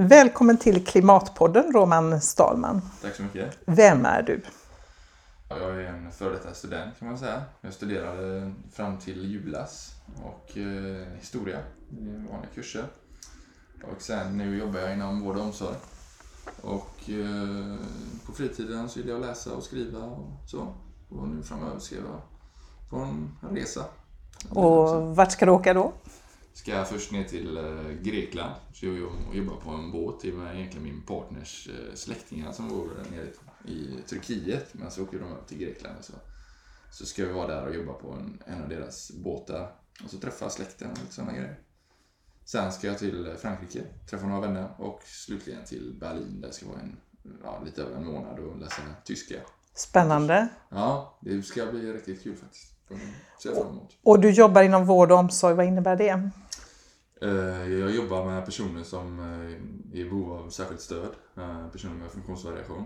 Välkommen till Klimatpodden Roman Stalman. Tack så mycket. Vem är du? Ja, Jag är en före detta student kan man säga. Jag studerade fram till julas och eh, historia i vanliga kurser. Och sen nu jobbar jag inom vård och omsorg. Och eh, på fritiden så gillar jag läsa och skriva och så. Och nu framöver ska jag på en resa. Och vart ska du åka då? Ska jag först ner till eh, Grekland. Så jag jobbar på en båt. Är egentligen min partners eh, släktingar som bor nere i Turkiet. Men så åker de upp till Grekland. och Så, så ska vi vara där och jobba på en, en av deras båtar. Och så träffa släkten och lite sådana grejer. Sen ska jag till Frankrike, träffa några vänner och slutligen till Berlin där jag ska vara en, ja, lite över en månad och läsa tyska. Spännande. Ja, det ska bli riktigt kul faktiskt. Emot. Och du jobbar inom vård och omsorg, vad innebär det? Eh, Jag jobbar med personer som eh, är i behov av särskilt stöd, eh, personer med funktionsvariation.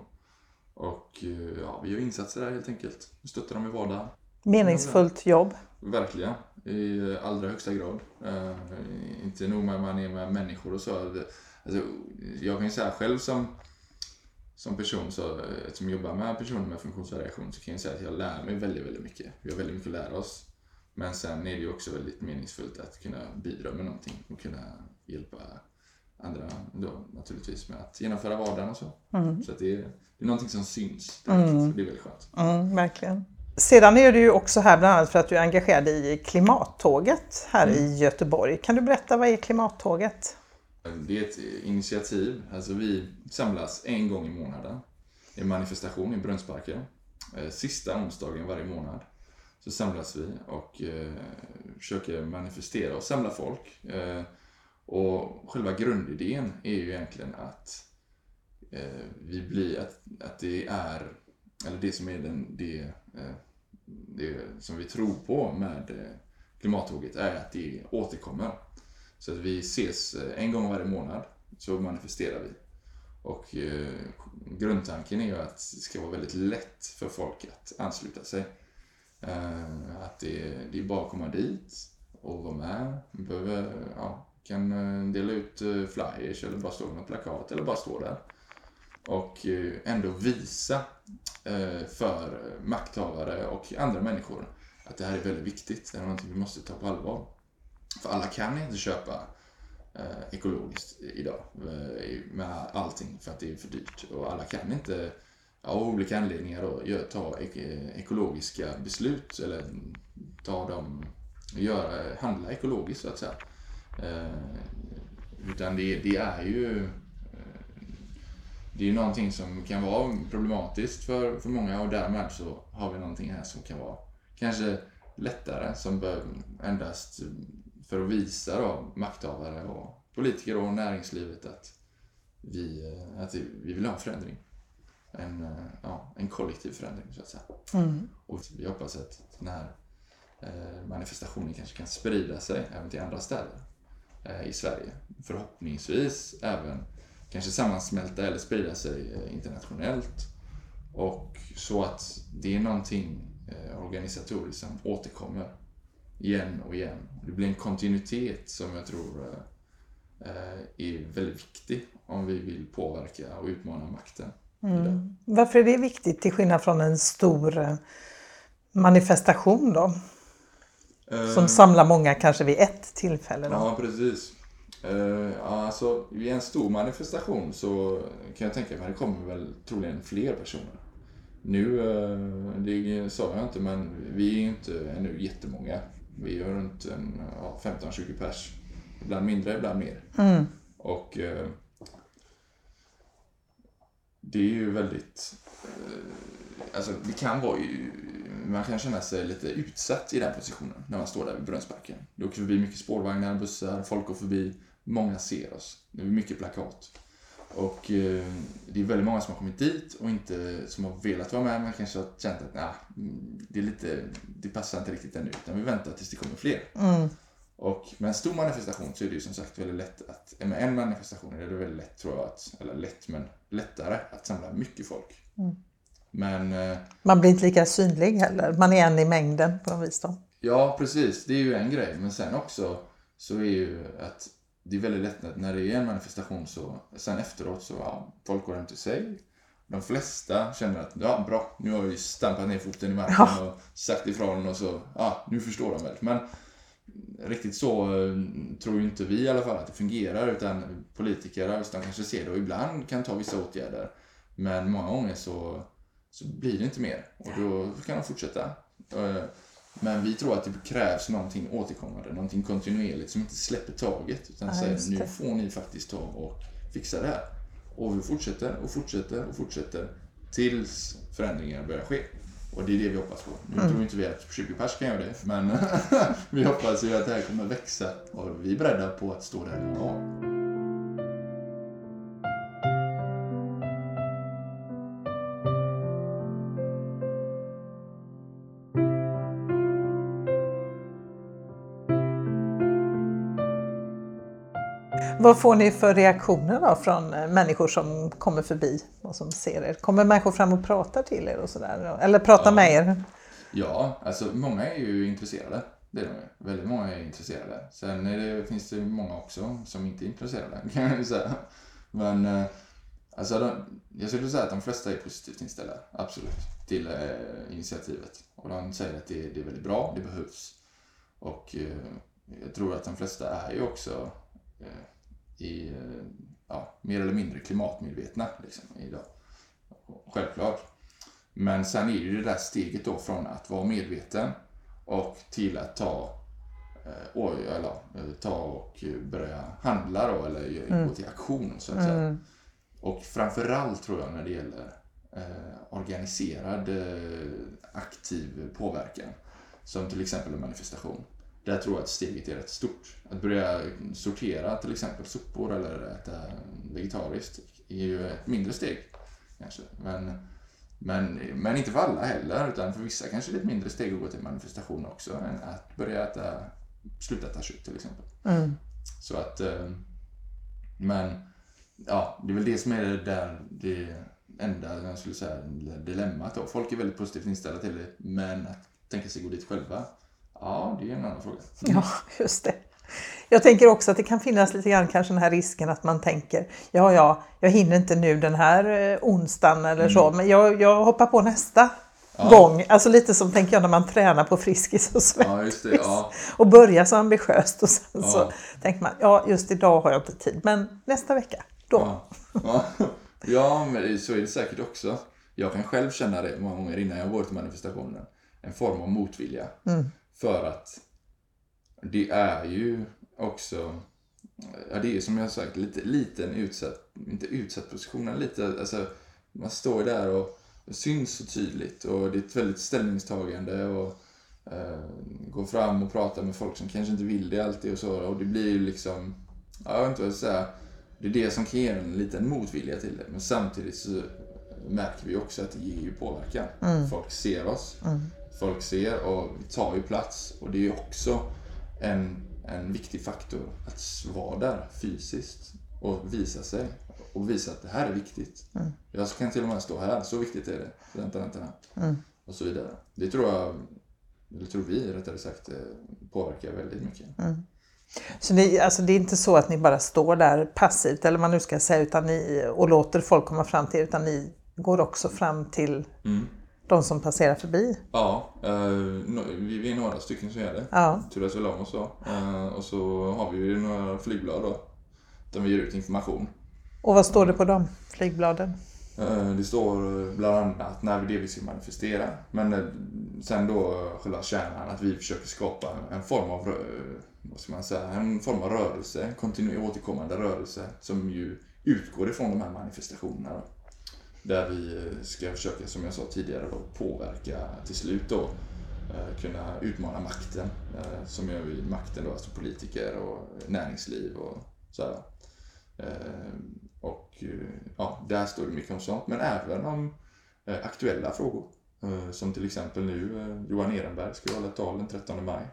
Och ja, vi gör insatser där helt enkelt. Vi stöttar dem i vardagen. Meningsfullt jobb. Verkligen, i allra högsta grad. Inte nog med att man är med människor och så. Alltså, jag kan ju säga själv som, som person så, som jobbar med personer med funktionsvariation så kan jag säga att jag lär mig väldigt, väldigt mycket. Vi har väldigt mycket att lära oss. Men sen är det ju också väldigt meningsfullt att kunna bidra med någonting och kunna hjälpa andra då naturligtvis med att genomföra vardagen och så. Så att det, är, det är någonting som syns direkt. Så det är väldigt skönt. Mm, verkligen. Sedan är du ju också här bland annat för att du är engagerad i Klimattåget här i Göteborg. Kan du berätta vad är Klimattåget? Det är ett initiativ. Alltså vi samlas en gång i månaden. Är en manifestation i Brunnsparken. Eh, Sista onsdagen varje månad så samlas vi och eh, försöker manifestera och samla folk. Eh, och själva grundidén är ju egentligen att eh, vi blir, att, att det är, eller det som är den, det, eh, det som vi tror på med eh, klimattåget är att det återkommer. Så att vi ses eh, en gång varje månad, så manifesterar vi. Och eh, grundtanken är ju att det ska vara väldigt lätt för folk att ansluta sig. Eh, att det, det är bara att komma dit och vara med. Man behöver, ja, kan eh, dela ut eh, flyers eller bara stå med plakat eller bara stå där. Och eh, ändå visa eh, för makthavare och andra människor att det här är väldigt viktigt. Det är någonting vi måste ta på allvar. För alla kan inte köpa eh, ekologiskt idag med allting för att det är för dyrt. Och alla kan inte av olika anledningar då, gör, ta ek- eh, ekologiska beslut eller ta dem, göra, handla ekologiskt så att säga. Eh, utan det, det är ju eh, det är ju någonting som kan vara problematiskt för, för många och därmed så har vi någonting här som kan vara kanske lättare som bör endast för att visa då makthavare och politiker och näringslivet att vi, eh, att vi vill ha en förändring. En, eh, ja, en kollektiv förändring så att säga. Och vi hoppas att den här eh, manifestationen kanske kan sprida sig även till andra städer eh, i Sverige. Förhoppningsvis även kanske sammansmälta eller sprida sig internationellt. Och så att det är någonting organisatoriskt som återkommer igen och igen. Det blir en kontinuitet som jag tror är väldigt viktig om vi vill påverka och utmana makten. Idag. Varför är det viktigt till skillnad från en stor eh, manifestation då? Som samlar många kanske vid ett tillfälle då? Ja, precis. Ja, alltså, vid en stor manifestation så kan jag tänka mig att det kommer väl troligen fler personer. Nu, det sa jag inte, men vi är ju inte ännu jättemånga. Vi är runt en, ja, 15-20 pers. Ibland mindre, ibland mer. Och eh, det är ju väldigt... Eh, alltså det kan vara ju... Man kan känna sig lite utsatt i den positionen när man står där vid Brunnsparken. Det åker förbi mycket spårvagnar, bussar, folk går förbi. Många ser oss. Det är mycket plakat. Och eh, det är väldigt många som har kommit dit och inte som har velat vara med men kanske har känt att nah, mm, det, är lite, det passar inte riktigt ännu utan vi väntar tills det kommer fler. Mm. Och med en stor manifestation så är det ju som sagt väldigt lätt att, med en manifestation är det väldigt lätt tror jag att, eller lätt men lättare att samla mycket folk. Men eh, Man blir inte lika synlig heller. Man är en i mängden på något vis då. ja precis, det är ju en grej men sen också så är ju att det är väldigt lätt att när det är en manifestation så, sen efteråt så, ja, folk går hem till sig. De flesta känner att, ja bra, nu har vi stampat ner foten i marken ja. och sagt ifrån och så, ja, nu förstår de väl. Men riktigt så eh, tror ju inte vi i alla fall att det fungerar, utan politiker, de kanske ser det och ibland kan ta vissa åtgärder. Men många gånger så, så blir det inte mer och då kan de fortsätta. Eh, men vi tror att det krävs någonting återkommande, någonting kontinuerligt som inte släpper taget. Utan ja, säger nu får ni faktiskt ta och fixa det här. Och vi fortsätter och fortsätter och fortsätter tills förändringar börjar ske. Och det är det vi hoppas på. Nu mm. tror inte vi att 20 pers kan göra det, men vi hoppas ju att det här kommer växa och vi är beredda på att stå där och ja. Vad får ni för reaktioner då från människor som kommer förbi som ser er? Kommer människor fram och pratar till er och sådär? Eller pratar ja. med er? Ja, alltså många är ju intresserade. Det är de ju. Väldigt många är intresserade. Sen är det, finns det många också som inte är intresserade kan jag säga. Men eh, alltså, de, jag skulle säga att de flesta är positivt inställda, absolut, till eh, initiativet. Och de säger att det, det är väldigt bra, det behövs. Och eh, jag tror att de flesta är ju också eh, i, eh, ja, mer eller mindre klimatmedvetna liksom, idag. Självklart. Men sen är det ju det där steget då från att vara medveten och till att ta, eh, eller, eh, ta och börja handla då, eller mm. gå till aktion så att säga. Mm. Och framförallt tror jag när det gäller eh, organiserad eh, aktiv påverkan. Som till exempel en manifestation. Där tror jag att steget är rätt stort. Att börja sortera till exempel sopor eller äta vegetariskt är ju ett mindre steg. Kanske. Men, men, men inte för alla heller, utan för vissa kanske det är ett mindre steg att gå till manifestation också. Än att börja äta, sluta äta kött till exempel. Mm. Så att, eh, men ja, det är väl det som är det där det enda, jag skulle säga, dilemmat då. Folk är väldigt positivt inställda till det, men att tänka sig gå dit själva Ja, det är en annan fråga. Ja, just det. Jag tänker också att det kan finnas lite grann kanske den här risken att man tänker ja, ja, jag hinner inte nu den här eh, onsdagen eller mm. så, men jag, jag hoppar på nästa ja. gång. Alltså lite som tänker jag när man tränar på Friskis och Svettis. Ja, ja. Och börjar så ambitiöst och sen så tänker man ja, just idag har jag inte tid, men nästa vecka, då. Ja, ja. men så är det säkert också. Jag kan själv känna det många gånger innan jag går till manifestationen. En form av motvilja. Mm. För att det är ju också, ja det är som jag sagt, lite liten utsatt, inte utsatt position, men lite, alltså man står där och det syns så tydligt och det är ett väldigt ställningstagande och eh, går fram och pratar med folk som kanske inte vill det alltid och så och det blir ju liksom, ja, jag vet inte vad jag ska säga, det är det som kan ge en liten motvilja till det men samtidigt så märker vi också att det ger ju påverkan. Mm. Folk ser oss. Mm folk ser och vi tar ju plats. Och det är också en, en viktig faktor att vara där fysiskt och visa sig. Och visa att det här är viktigt. Mm. Jag kan till och med stå här, så viktigt är det. Vänta, vänta. Mm. Och så vidare. Det tror jag, eller tror vi rättare sagt, eh, påverkar väldigt mycket. Mm. Så ni, alltså det är inte så att ni bara står där passivt, eller vad man nu ska säga, utan ni, och låter folk komma fram till utan ni går också fram till mm. De som passerar förbi? Ja, eh, vi är några stycken som gör det. Ja. Turas väl om och så. Eh, och så har vi ju några flygblad då. Där vi ger ut information. Och vad står det på de flygbladen? Eh, det står bland annat när det vi ska manifestera. Men sen då själva kärnan att vi försöker skapa en form av vad ska man säga, en form av rörelse, kontinuerligt återkommande rörelse som ju utgår ifrån de här manifestationerna. Där vi eh, ska försöka, som jag sa tidigare, då, påverka till slut då eh, kunna utmana makten. Eh, som gör vi makten då, alltså politiker och näringsliv och sådär. Och ja, där står det mycket om sånt, men även om aktuella frågor. Som till exempel nu, Johan Ehrenberg ska hålla ett tal den 13 maj.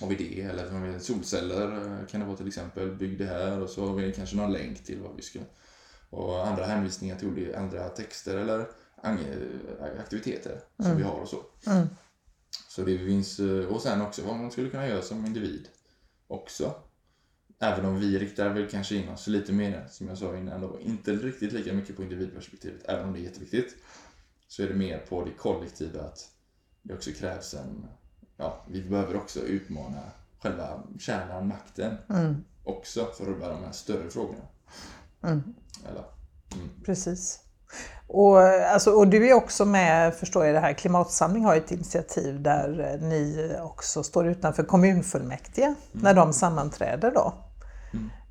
Har vi det? Eller solceller kan det vara till exempel, bygg det här och så har vi kanske någon länk till vad vi ska och andra hänvisningar till andra texter eller aktiviteter som mm. vi har och så. Mm. Så det finns, och sen också vad man skulle kunna göra som individ också. även om vi riktar väl kanske in oss lite mer, som jag sa innan då, inte riktigt lika mycket på individperspektivet, även om det är jätteviktigt, så är det mer på det kollektiva att det också krävs en, ja, vi behöver också utmana själva kärnan, makten, Mm. också för att bära de här större frågorna. Mm. Eller, mm. Precis. Och, alltså, och du är också med, förstår jag, det här Klimatsamling har ett initiativ där eh, ni också står utanför kommunfullmäktige när de sammanträder då.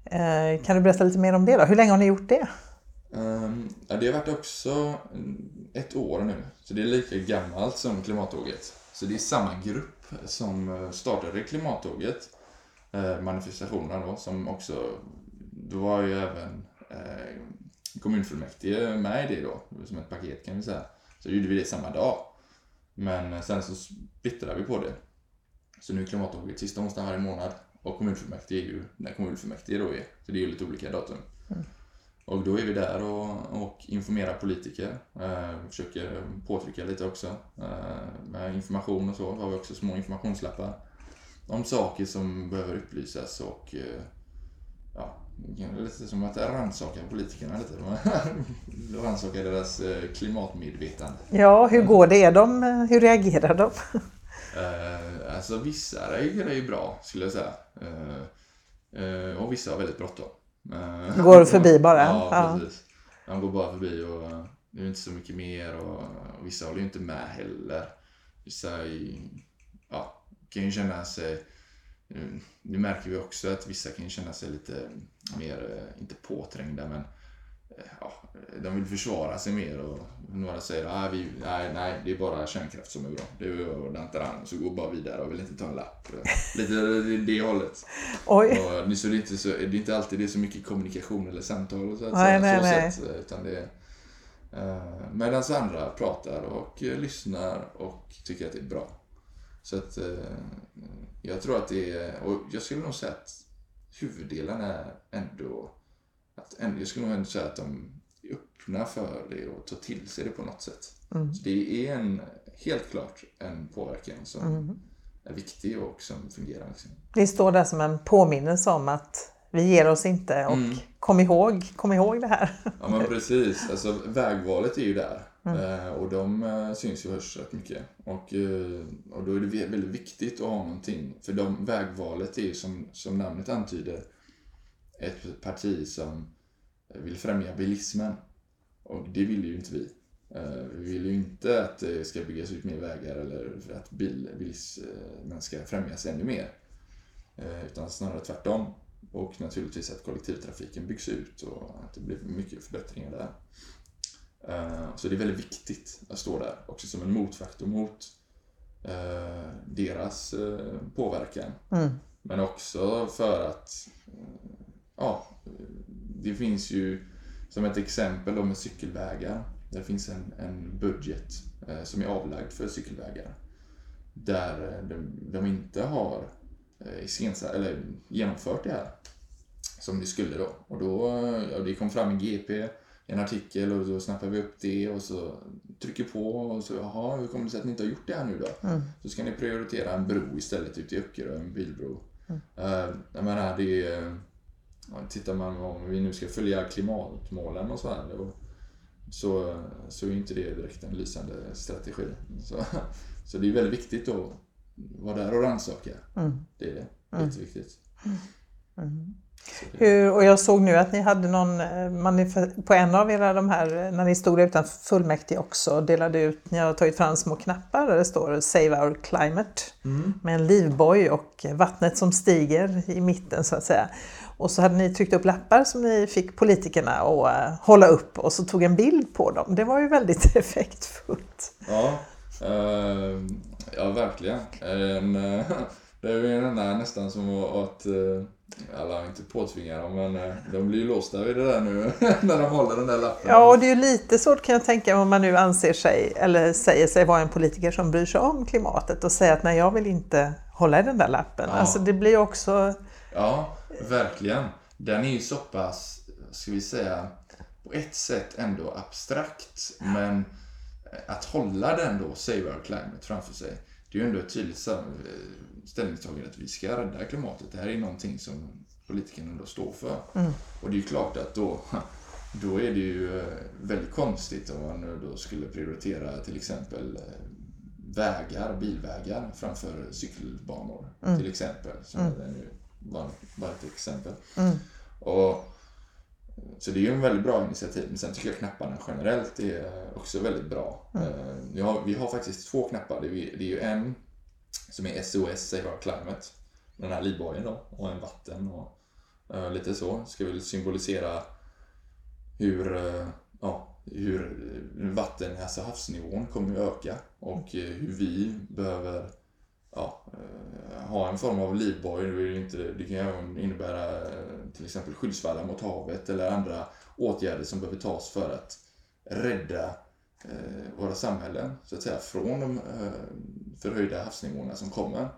Eh, kan du berätta lite mer om det då? Hur länge har ni gjort det? Ehm, ja, det har varit också mm, ett år nu, så det är lika gammalt som klimattåget. Så det är samma grupp som eh, startade klimattåget, eh, manifestationerna då, som också, då var ju även kommunfullmäktige med i det då, som ett paket kan vi säga. Så gjorde vi det samma dag. Men eh, sen så splittrade vi på det. Så nu är klimattåget sista onsdagen varje månad och kommunfullmäktige är ju när kommunfullmäktige då är. Så det är ju lite olika datum. Och då är vi där och, och informerar politiker. Eh, försöker påtrycka lite också. Eh, med information och så har vi också små informationslappar. Om saker som behöver upplysas och eh, ja, är lite som att rannsaka politikerna lite. rannsaka deras eh, klimatmedvetande. Ja, hur går det? Är de, eh, hur reagerar de? Eh, alltså vissa reagerar ju bra skulle jag säga. Eh, eh, och vissa har väldigt bråttom. Går förbi bara? Ja, Ja. precis. De går bara förbi och det är inte så mycket mer och, och vissa håller ju inte med heller. Vissa är, ja, kan ju känna sig eh, nu märker vi också att vissa kan känna sig lite mer, eh, inte påträngda men eh, ja, de vill försvara sig mer och några säger ah, vi, nej, nej, det är bara kärnkraft som är bra. Det är dantaran, så gå bara vidare och vill inte ta en lapp. Lite det, det hållet. Oj, Och så det, är inte så, det är inte alltid det är så mycket kommunikation eller samtal och så att Nej, säga, nej, så nej. Sätt, utan det är, eh, Medan andra pratar och eh, lyssnar och tycker att det är bra. Så att eh, jag tror att det är, och jag skulle nog säga att huvuddelen är ändå, att ändå jag skulle nog ändå säga att de är öppna för det och tar till sig det på något sätt. Mm. Så det är en, helt klart en påverkan som Mm. är viktig och som fungerar. Liksom. det står där som en påminnelse om att vi ger oss inte och Mm. kom, ihåg, kom ihåg det här. Ja men precis, alltså vägvalet är ju där. Mm. Eh, och de eh, syns ju och hörs rätt mycket. Och, eh, och då är det väldigt viktigt att ha någonting. För de, vägvalet är ju som, som namnet antyder ett parti som vill främja bilismen. Och det vill ju inte vi. Vi vill ju inte att det ska byggas ut mer vägar eller att bil, bilismen ska främjas ännu mer. Utan snarare tvärtom. Och naturligtvis att kollektivtrafiken byggs ut och att det blir mycket förbättringar där. Eh, Så det är väldigt viktigt att stå där också som en motfaktor mot eh, deras eh, påverkan. Mm. Men också för att ja, det finns ju som ett exempel med cykelvägar. Det finns en, en budget som är avlagd för cykelvägar. Där de, de inte har eh, eller genomfört det här som det skulle då. Och då, ja, det kom fram i GP en artikel och då snappar vi upp det och så trycker på och så, jaha, hur kommer det sig att ni inte har gjort det här nu då? Mm. Så ska ni prioritera en bro istället ute i Öckerö, en bilbro. Uh, jag menar, det är... tittar man om vi nu ska följa klimatmålen och så här, då, så, så är inte det direkt en lysande strategi. Så, så det är väldigt viktigt att vara där och rannsaka. Mm. Det är det. Jätteviktigt. Så det- Hur, och jag såg nu att ni hade någon, eh, på en av era de här, eh, när ni stod utanför fullmäktige också, delade ut, ni har tagit fram små knappar där det står Save Our Climate med en livboj och vattnet som stiger i mitten så att säga. Och så hade ni tryckt upp lappar som ni fick politikerna att eh, hålla upp och så tog en bild på dem. Det var ju väldigt effektfullt. Ja, eh, ja verkligen. En, det är ju den där nästan som att, eh, alla inte påtvinga dem, men eh, de blir ju låsta vid det där nu när de håller den där lappen. Ja, och det är ju lite svårt kan jag tänka mig om man nu anser sig, eller säger sig vara en politiker som bryr sig om klimatet och säga att nej, jag vill inte hålla i den där lappen. Ja. Alltså det blir ju också, Ja, verkligen. Den är ju så pass, ska vi säga, på ett sätt ändå abstrakt. Men att hålla den då, Save Our Climate, framför sig. Det är ju ändå ett tydligt ställningstagande att vi ska rädda klimatet. Det här är någonting som politikerna då står för. Och det är ju klart att då, då är det ju eh, väldigt konstigt om man nu då skulle prioritera till exempel eh, vägar, bilvägar framför cykelbanor till exempel. Som nu var bara ett exempel. Och, så det är ju en väldigt bra initiativ. Men sen tycker jag knapparna generellt är också väldigt bra. Eh, Vi, har, vi har faktiskt två knappar. Det är, det är ju en som är SOS, Save Our Climate. Den här livbojen då. Och en vatten och uh, lite så. Ska väl symbolisera hur, uh, ja, hur vatten, alltså havsnivån kommer att öka. Och uh, hur vi behöver ja, eh, ha en form av livboj. Det, inte, det kan ju innebära till exempel skyddsvallar mot havet eller andra åtgärder som behöver tas för att rädda våra samhällen så att säga från de eh, förhöjda havsnivåerna som kommer.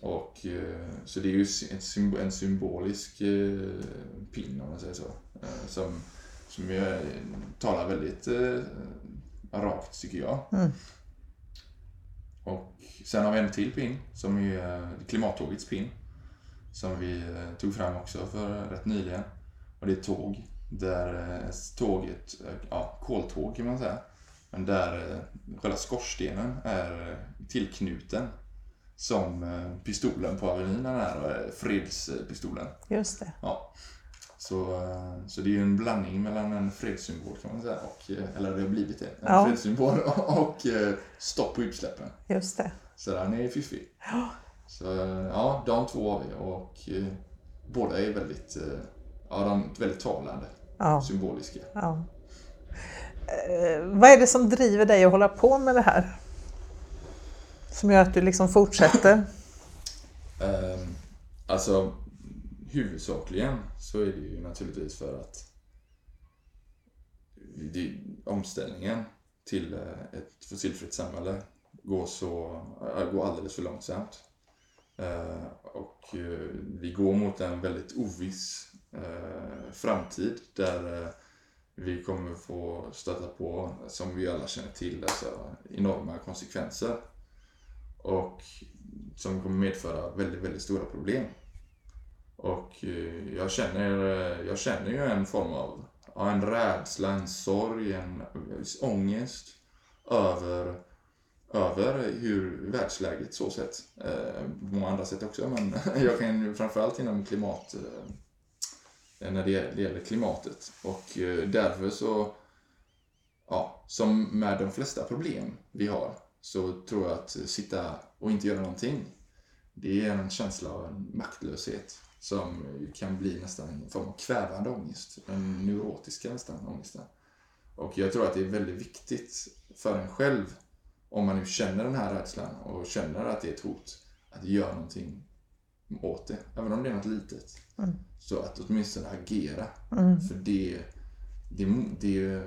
Och, eh, så det är ju en, symb- en symbolisk eh, pin om man säger så. Eh, som, som eh, talar väldigt eh, rakt tycker jag. Och sen har vi en till pin som är eh, klimattågets pin. Som vi eh, tog fram också för rätt nyligen. Och det är tåg. Där eh, tåget, eh, ja koltåg kan man säga. Men där eh, själva skorstenen är eh, tillknuten. Som eh, pistolen på Avenyn är, eh, fredspistolen. Just det. Ja. Så, så det är ju en blandning mellan en fredssymbol kan man säga, och, eller det har blivit det, en Ja. fredssymbol och stopp på utsläppen. Just det. Så den är fiffig. Så eh, ja, de två har vi och eh, båda är väldigt, ja, de är väldigt talande, Ja. symboliska. Ja. Eh, vad är det som driver dig att hålla på med det här? Som gör att du liksom fortsätter? Eh, alltså, huvudsakligen så är det ju naturligtvis för att det, omställningen till eh, ett fossilfritt samhälle går, så, eh, går alldeles för långsamt. Eh, och eh, vi går mot en väldigt oviss eh, framtid där eh, vi kommer få stöta på, som vi alla känner till, alltså enorma konsekvenser. Och som kommer medföra väldigt, väldigt stora problem. Och eh, jag känner, eh, jag känner ju en form av en rädsla, en sorg, en ångest över, över hur världsläget så sett. Eh, på många andra sätt också, men jag kan ju framförallt inom klimat, Eh, när det gäller klimatet. Och eh, därför så, ja, som med de flesta problem vi har, så tror jag att eh, sitta och inte göra någonting, det är en känsla av maktlöshet som kan bli nästan en form av kvävande ångest. den neurotiska nästan ångesten. Och jag tror att det är väldigt viktigt för en själv, om man nu känner den här rädslan och känner att det är ett hot, att göra någonting åt det. Även om det är något litet. Så att åtminstone agera. För det, det, det,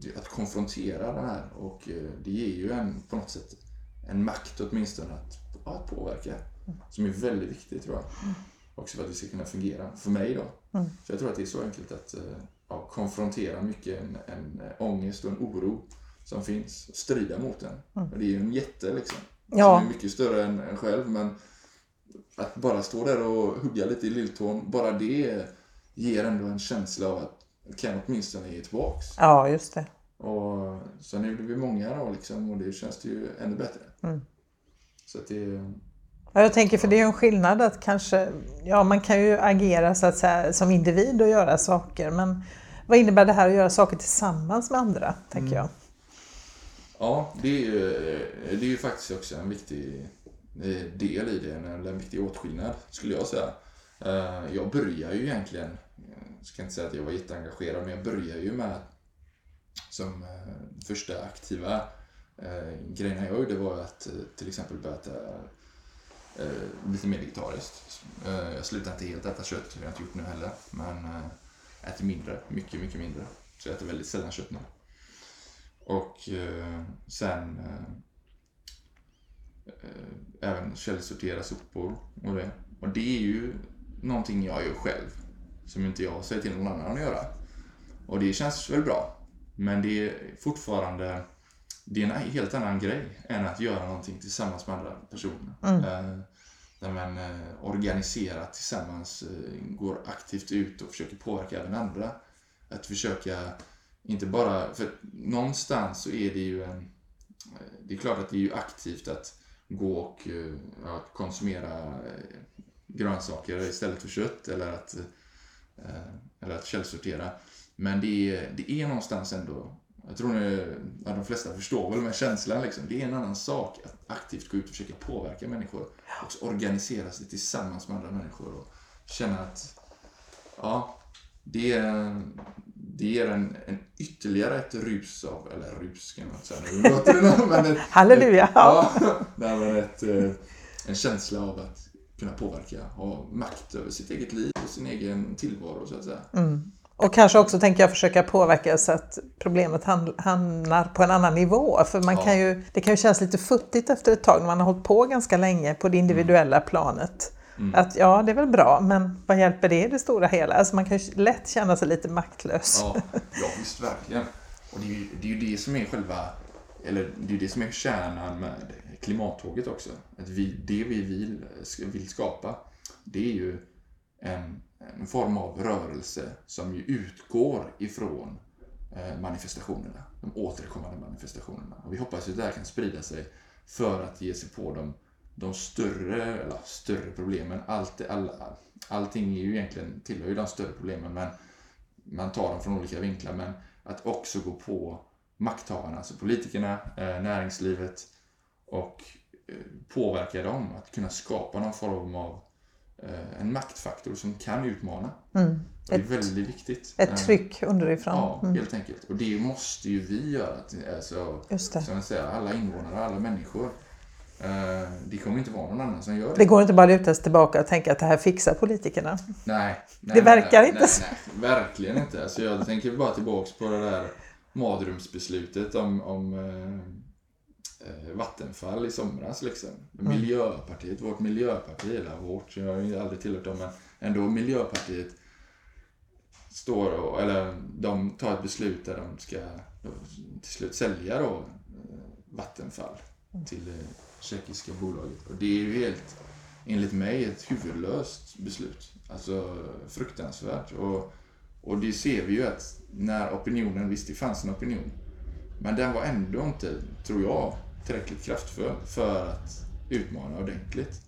det, att konfrontera det här och eh, det ger ju en på något sätt en makt åtminstone att, att påverka. Som är väldigt viktigt tror jag. Också för att det ska kunna fungera. För mig då. Så jag tror att det är så enkelt att eh, ja, konfrontera mycket en, en eh, ångest och en oro som finns. Strida mot den. Och det är ju en jätte liksom. Ja. Som är mycket större än en själv. Men att bara stå där och hugga lite i lilltån. Bara det ger ändå en känsla av att kan åtminstone ge tillbaks. Ja, just det. Och sen är vi många då liksom och det känns det ju ännu bättre. Så att det... Ja, jag tänker för det är ju en skillnad att kanske, ja man kan ju agera så att säga som individ och göra saker men vad innebär det här att göra saker tillsammans med andra, tänker jag. Ja, det är, ju, det är ju faktiskt också en viktig Eh, del i det, en, en viktig åtskillnad skulle jag säga. Eh, jag börjar ju egentligen, jag ska inte säga att jag var jätteengagerad, men jag börjar ju med som första aktiva grejen jag gjorde var att till exempel börja äta lite mer vegetariskt. Jag slutar inte helt äta kött, det har jag inte gjort nu heller, men äter mindre, mycket, mycket mindre. Så jag äter väldigt sällan kött nu. Och sen även källsortera sopor och det. Och det är ju någonting jag gör själv. Som inte jag säger till någon annan att göra. Och det känns väl bra. Men det är fortfarande det är en helt annan grej än att göra någonting tillsammans med andra personer. Eh, där man eh, organiserat tillsammans eh, går aktivt ut och försöker påverka även andra. Att försöka, inte bara, för någonstans så är det ju en, eh, det är klart att det är ju aktivt att gå och eh, ja, konsumera eh, grönsaker istället för kött eller att, eh, eller att källsortera. Men det är, det är någonstans ändå, jag tror nu, ja, de flesta förstår väl med känslan liksom. Det är en annan sak att aktivt gå ut och försöka påverka människor och organisera sig tillsammans med andra människor och känna att, ja, det är, det är en, en ytterligare ett rus av, eller rus kan man inte säga nu, låter det men ett, Halleluja! Ett, ja, nej, men ett, eh, en känsla av att kunna påverka, ha makt över sitt eget liv och sin egen tillvaro så att säga. Mm. Och kanske också tänker jag försöka påverka så att problemet hamnar på en annan nivå. För man Ja. kan ju, det kan ju kännas lite futtigt efter ett tag när man har hållit på ganska länge på det individuella planet. Mm. Att ja, det är väl bra, men vad hjälper det i det stora hela? Alltså man kan ju lätt känna sig lite maktlös. Ja, ja visst verkligen. Och det är, ju, det är ju det som är själva, eller det är det som är kärnan med klimattåget också. Att vi, det vi vill, vill skapa, det är ju en, en form av rörelse som ju utgår ifrån eh, manifestationerna, de återkommande manifestationerna. Och vi hoppas att det här kan sprida sig för att ge sig på de, de större, eller större problemen. Allt, alla, allting är ju egentligen, tillhör ju de större problemen, men man tar dem från olika vinklar, men att också gå på makthavarna, alltså politikerna, eh, näringslivet och eh, påverka dem att kunna skapa någon form av eh, en maktfaktor som kan utmana. Mm. Det är Ett- väldigt viktigt. Ett tryck underifrån. Ja, Mm. helt enkelt. Och det måste ju vi göra. Alltså, Just det. som jag säger, alla invånare, alla människor. Eh, Det kommer inte vara någon annan som gör det. Det går inte bara att luta sig tillbaka och tänka att det här fixar politikerna. Nej, nej, Det verkar nej, inte nej, så. Nej, verkligen inte. Alltså jag tänker bara tillbaks på det där madrumsbeslutet om, om eh, eh, Vattenfall i somras. Liksom. Mm. Miljöpartiet, vårt miljöparti, eller vårt, jag har ju aldrig tillhört dem, men ändå Miljöpartiet står och, eller de tar ett beslut där de ska till slut sälja då eh, Vattenfall till tjeckiska bolaget. Och det är ju helt, enligt mig, ett huvudlöst beslut. Alltså fruktansvärt. Och, och det ser vi ju att när opinionen, visst det fanns en opinion, men den var ändå inte, tror jag, tillräckligt kraftfull för att utmana ordentligt.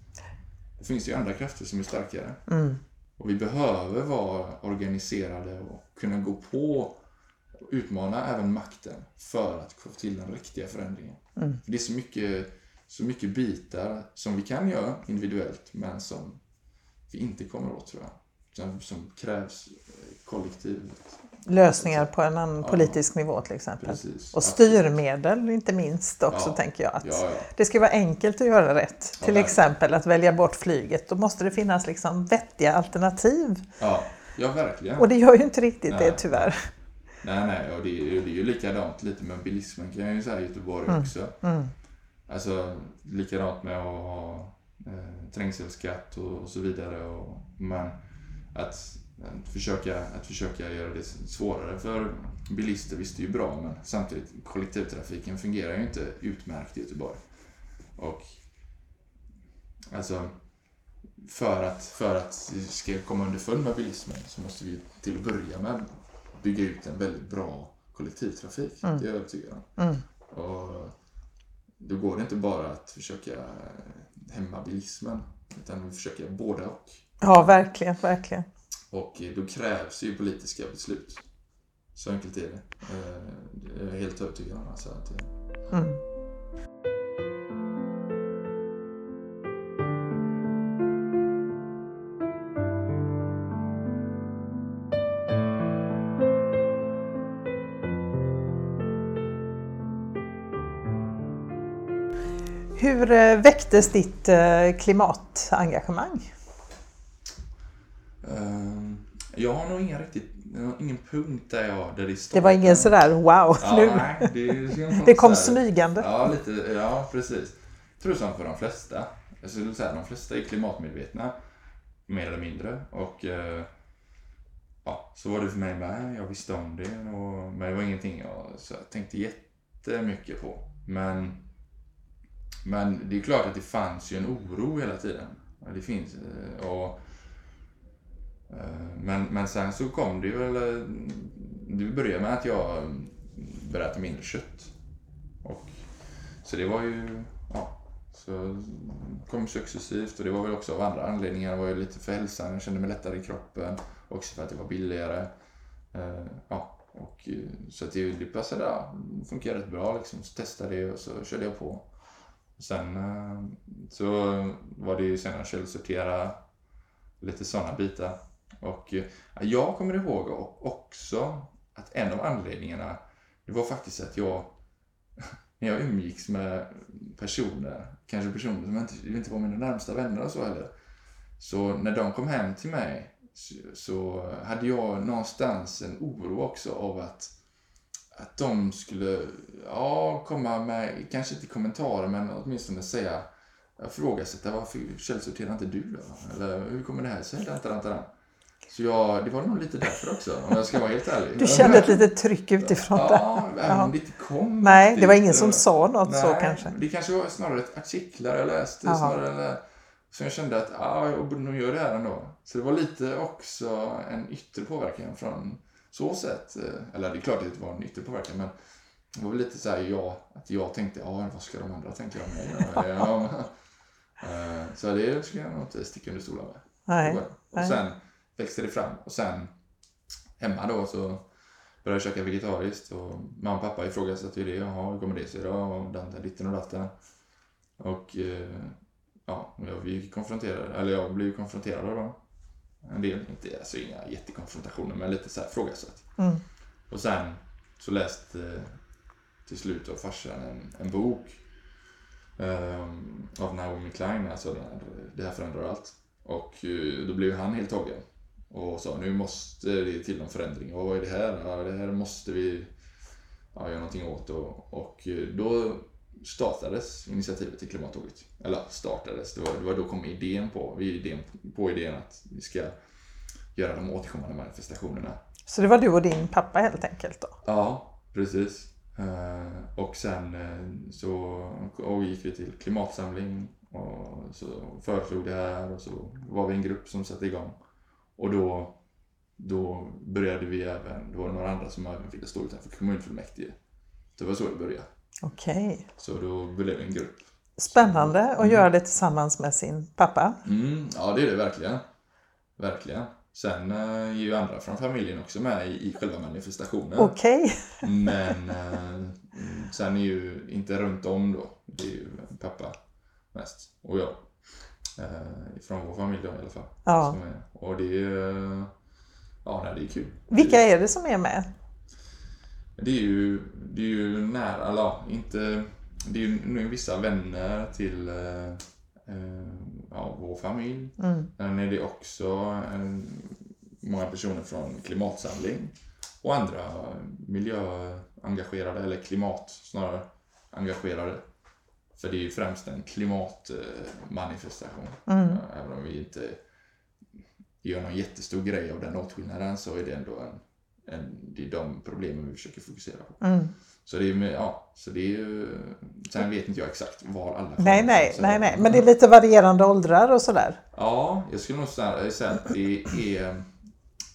Det finns ju andra krafter som är starkare. Mm. Och vi behöver vara organiserade och kunna gå på och utmana även makten för att få till den riktiga förändringen. Mm. För det är så mycket, så mycket bitar som vi kan göra individuellt men som vi inte kommer åt tror jag. Som, som krävs eh, kollektivt. Lösningar på en annan Ja. politisk nivå till exempel. Precis. Och styrmedel inte minst också Ja. tänker jag. Att Ja. Det ska vara enkelt att göra rätt. Till exempel att välja bort flyget. Då måste det finnas liksom vettiga alternativ. Ja, ja verkligen. Och det gör ju inte riktigt det Nej. tyvär. Nej, nej, och det är, ju- det är ju likadant lite med bilismen kan jag ju säga i Göteborg Mm. också. Mm. Alltså likadant med att ha eh, trängselskatt och, och så vidare. Och, men att, att, försöka, att försöka göra det svårare för bilister visst det är ju bra men samtidigt kollektivtrafiken fungerar ju inte utmärkt i Göteborg. Och alltså för att, för att vi ska komma underfund med bilismen så måste vi till att börja med bygga ut en väldigt bra kollektivtrafik. Mm. Det är jag övertygad om. Mm. Och då går det inte bara att försöka hämma bilismen, utan vi försöker båda och. Ja, verkligen, verkligen. Och då krävs ju politiska beslut. Så enkelt är det. Eh, det är jag helt övertygad om. Alltså att, eh, Mm. Hur eh, väcktes ditt eh, klimatengagemang? eh, jag har nog ingen riktigt, ingen punkt där jag, där det står. Det var ingen sådär wow, Ja, nu. nej, det, Det kom så här- smygande. Ja, lite, ja precis. Jag tror som för de flesta. Jag skulle säga de flesta är klimatmedvetna. Mer eller mindre. Och eh, ja, så var det för mig med. Jag visste om det. Och, men det var ingenting jag, så jag tänkte jättemycket på. Men, men det är klart att det fanns ju en oro hela tiden. Det finns. Eh, och, eh, men, men sen så kom det ju väl... Eh, det började med att jag mm, började äta mindre kött. Och, så det var ju... Ja, så kom successivt och det var väl också av andra anledningar. Det var ju lite för hälsan, jag kände mig lättare i kroppen. Också för att det var billigare. Ja, och, så att det, det passade, det funkade rätt bra liksom. Så testade det och så körde jag på. Sen eh, så var det ju senare källsortera, lite sådana bitar. Och eh, jag kommer ihåg också att en av anledningarna, det var faktiskt att jag, när jag umgicks med personer, kanske personer som inte, inte var mina närmsta vänner och så heller, så när de kom hem till mig så, så hade jag någonstans en oro också av att att de skulle ja, komma med, kanske inte kommentarer, men åtminstone säga ifrågasätta varför källsorterar inte du då? Eller hur kommer det här sig? Så jag, det var nog lite därför också, om jag ska vara helt ärlig. Du kände ett litet tryck utifrån? Ja, om det inte kom. Nej, det var riktigt. ingen som sa något så Nej, kanske? Det kanske var snarare ett artiklar jag läste. Jaha. Snarare, eller, så jag kände att ah, jag borde nog göra det här ändå. Så det var lite också en yttre påverkan från så sätt. eh, Eller det är klart att det var en yttre påverkan men det var väl lite så här ja, att jag tänkte ja, vad ska de andra tänka om mig? Ja, eh, så det ska jag nog inte sticka under stolen med. Nej. Och nej. sen växte det fram. Och sen hemma då så började jag käka vegetariskt och mamma och pappa ifrågasatte ju det. Jaha, hur kommer det sig då? Och den ditten och datten. Och eh, ja, jag blev konfronterad, eller jag blev konfronterad av dem. En del, inte, alltså inga jättekonfrontationer, men lite så här ifrågasatt. Mm. Och sen så läste eh, till slut av farsan en, en bok ehm, av Naomi Klein, alltså den här, Det här förändrar allt. Och eh, då blev han helt tagen och sa nu måste det till en förändring. Och vad är det här? Ja, det här måste vi ja, göra någonting åt. Och, och eh, då startades initiativet till klimattåget. Eller startades, det var, det var då kom idén på, vi idén, på idén att vi ska göra de återkommande manifestationerna Så det var du och din pappa helt enkelt då? Ja, precis. Eh, och sen eh, så och gick vi till klimatsamling och så föreslog det här och så var vi en grupp som satte igång. Och då, då började vi även, då var det några andra som även ville stå utanför kommunfullmäktige. Det var så det började. Okej. Så då blev det en grupp. Spännande att göra det tillsammans med sin pappa. Mm, ja, det är det verkligen. Verkligen. Sen eh, är ju andra från familjen också med i, i själva manifestationen. Okej. Men eh, mm, sen är ju inte runt om då. Det är ju pappa mest och jag. Eh, från vår familj då i alla fall. Ja. Och det är eh, Ja, nej, det är kul. Vilka är det som är med? Det är ju, det är ju nära, eller inte... Det är ju nu vissa vänner till eh, eh, ja, vår familj. Mm. Sen är det också eh, många personer från klimatsamling och andra miljöengagerade, eller klimat snarare, engagerade. För det är ju främst en klimatmanifestation. Mm. Även om vi inte gör någon jättestor grej av den åtskillnaden så är det ändå en, det är de problemen vi försöker fokusera på. Mm. Så det är, ja, så det är sen vet inte jag exakt var alla kommer Nej, nej, nej, nej. Men det är lite varierande åldrar och sådär. Ja, jag skulle nog säga att det är...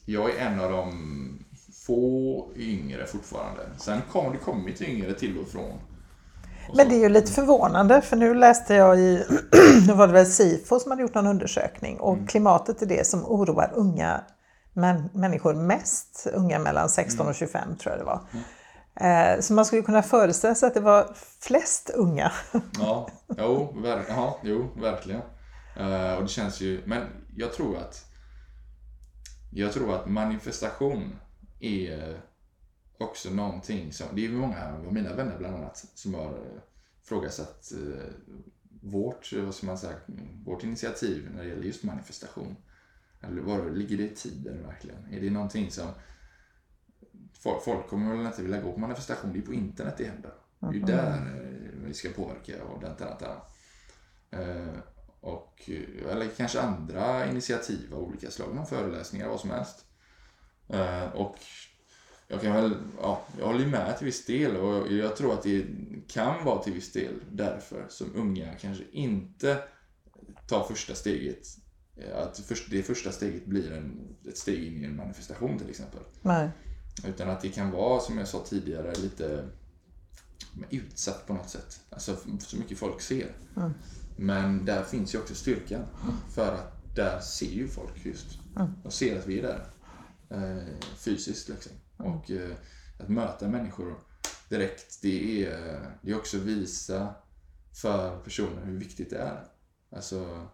Jag är en av de få yngre fortfarande. Sen kommer det kommit yngre till och från. Och Men det är ju lite förvånande för nu läste jag i, nu var det väl Sifo som hade gjort någon undersökning och Mm. klimatet är det som oroar unga män, människor mest, unga mellan 16 Mm. och 25 tror jag det var. Eh, Så man skulle kunna föreställa sig att det var flest unga. Ja, jo, ver, ja, jo verkligen. Eh, och det känns ju... Men jag tror att... Jag tror att manifestation är också någonting som... Det är många av mina vänner bland annat som har eh, frågasatt vårt, vad man säga, vårt initiativ när det gäller just manifestation. Eller var ligger det i tiden verkligen? Är det någonting som... Folk, kommer väl inte vilja gå på manifestation, det är på internet det händer. Det är ju där eh, vi ska påverka och den, den, den. Eh, och, eh, eller kanske andra initiativ av olika slag, någon föreläsningar, vad som helst. Och jag kan väl, ja, jag håller med till viss del och jag tror att det kan vara till viss del därför som unga kanske inte ta första steget. Eh, Att det första steget blir en, ett steg in i en manifestation till exempel. Nej. Utan att det kan vara, som jag sa tidigare, lite utsatt på något sätt. Alltså så mycket folk ser. Mm. Men där finns ju också styrkan. För att där ser ju folk just. Mm. De ser att vi är där. Eh, fysiskt liksom. Och eh, att möta människor direkt, det är, det är också visa för personer hur viktigt det är. Alltså,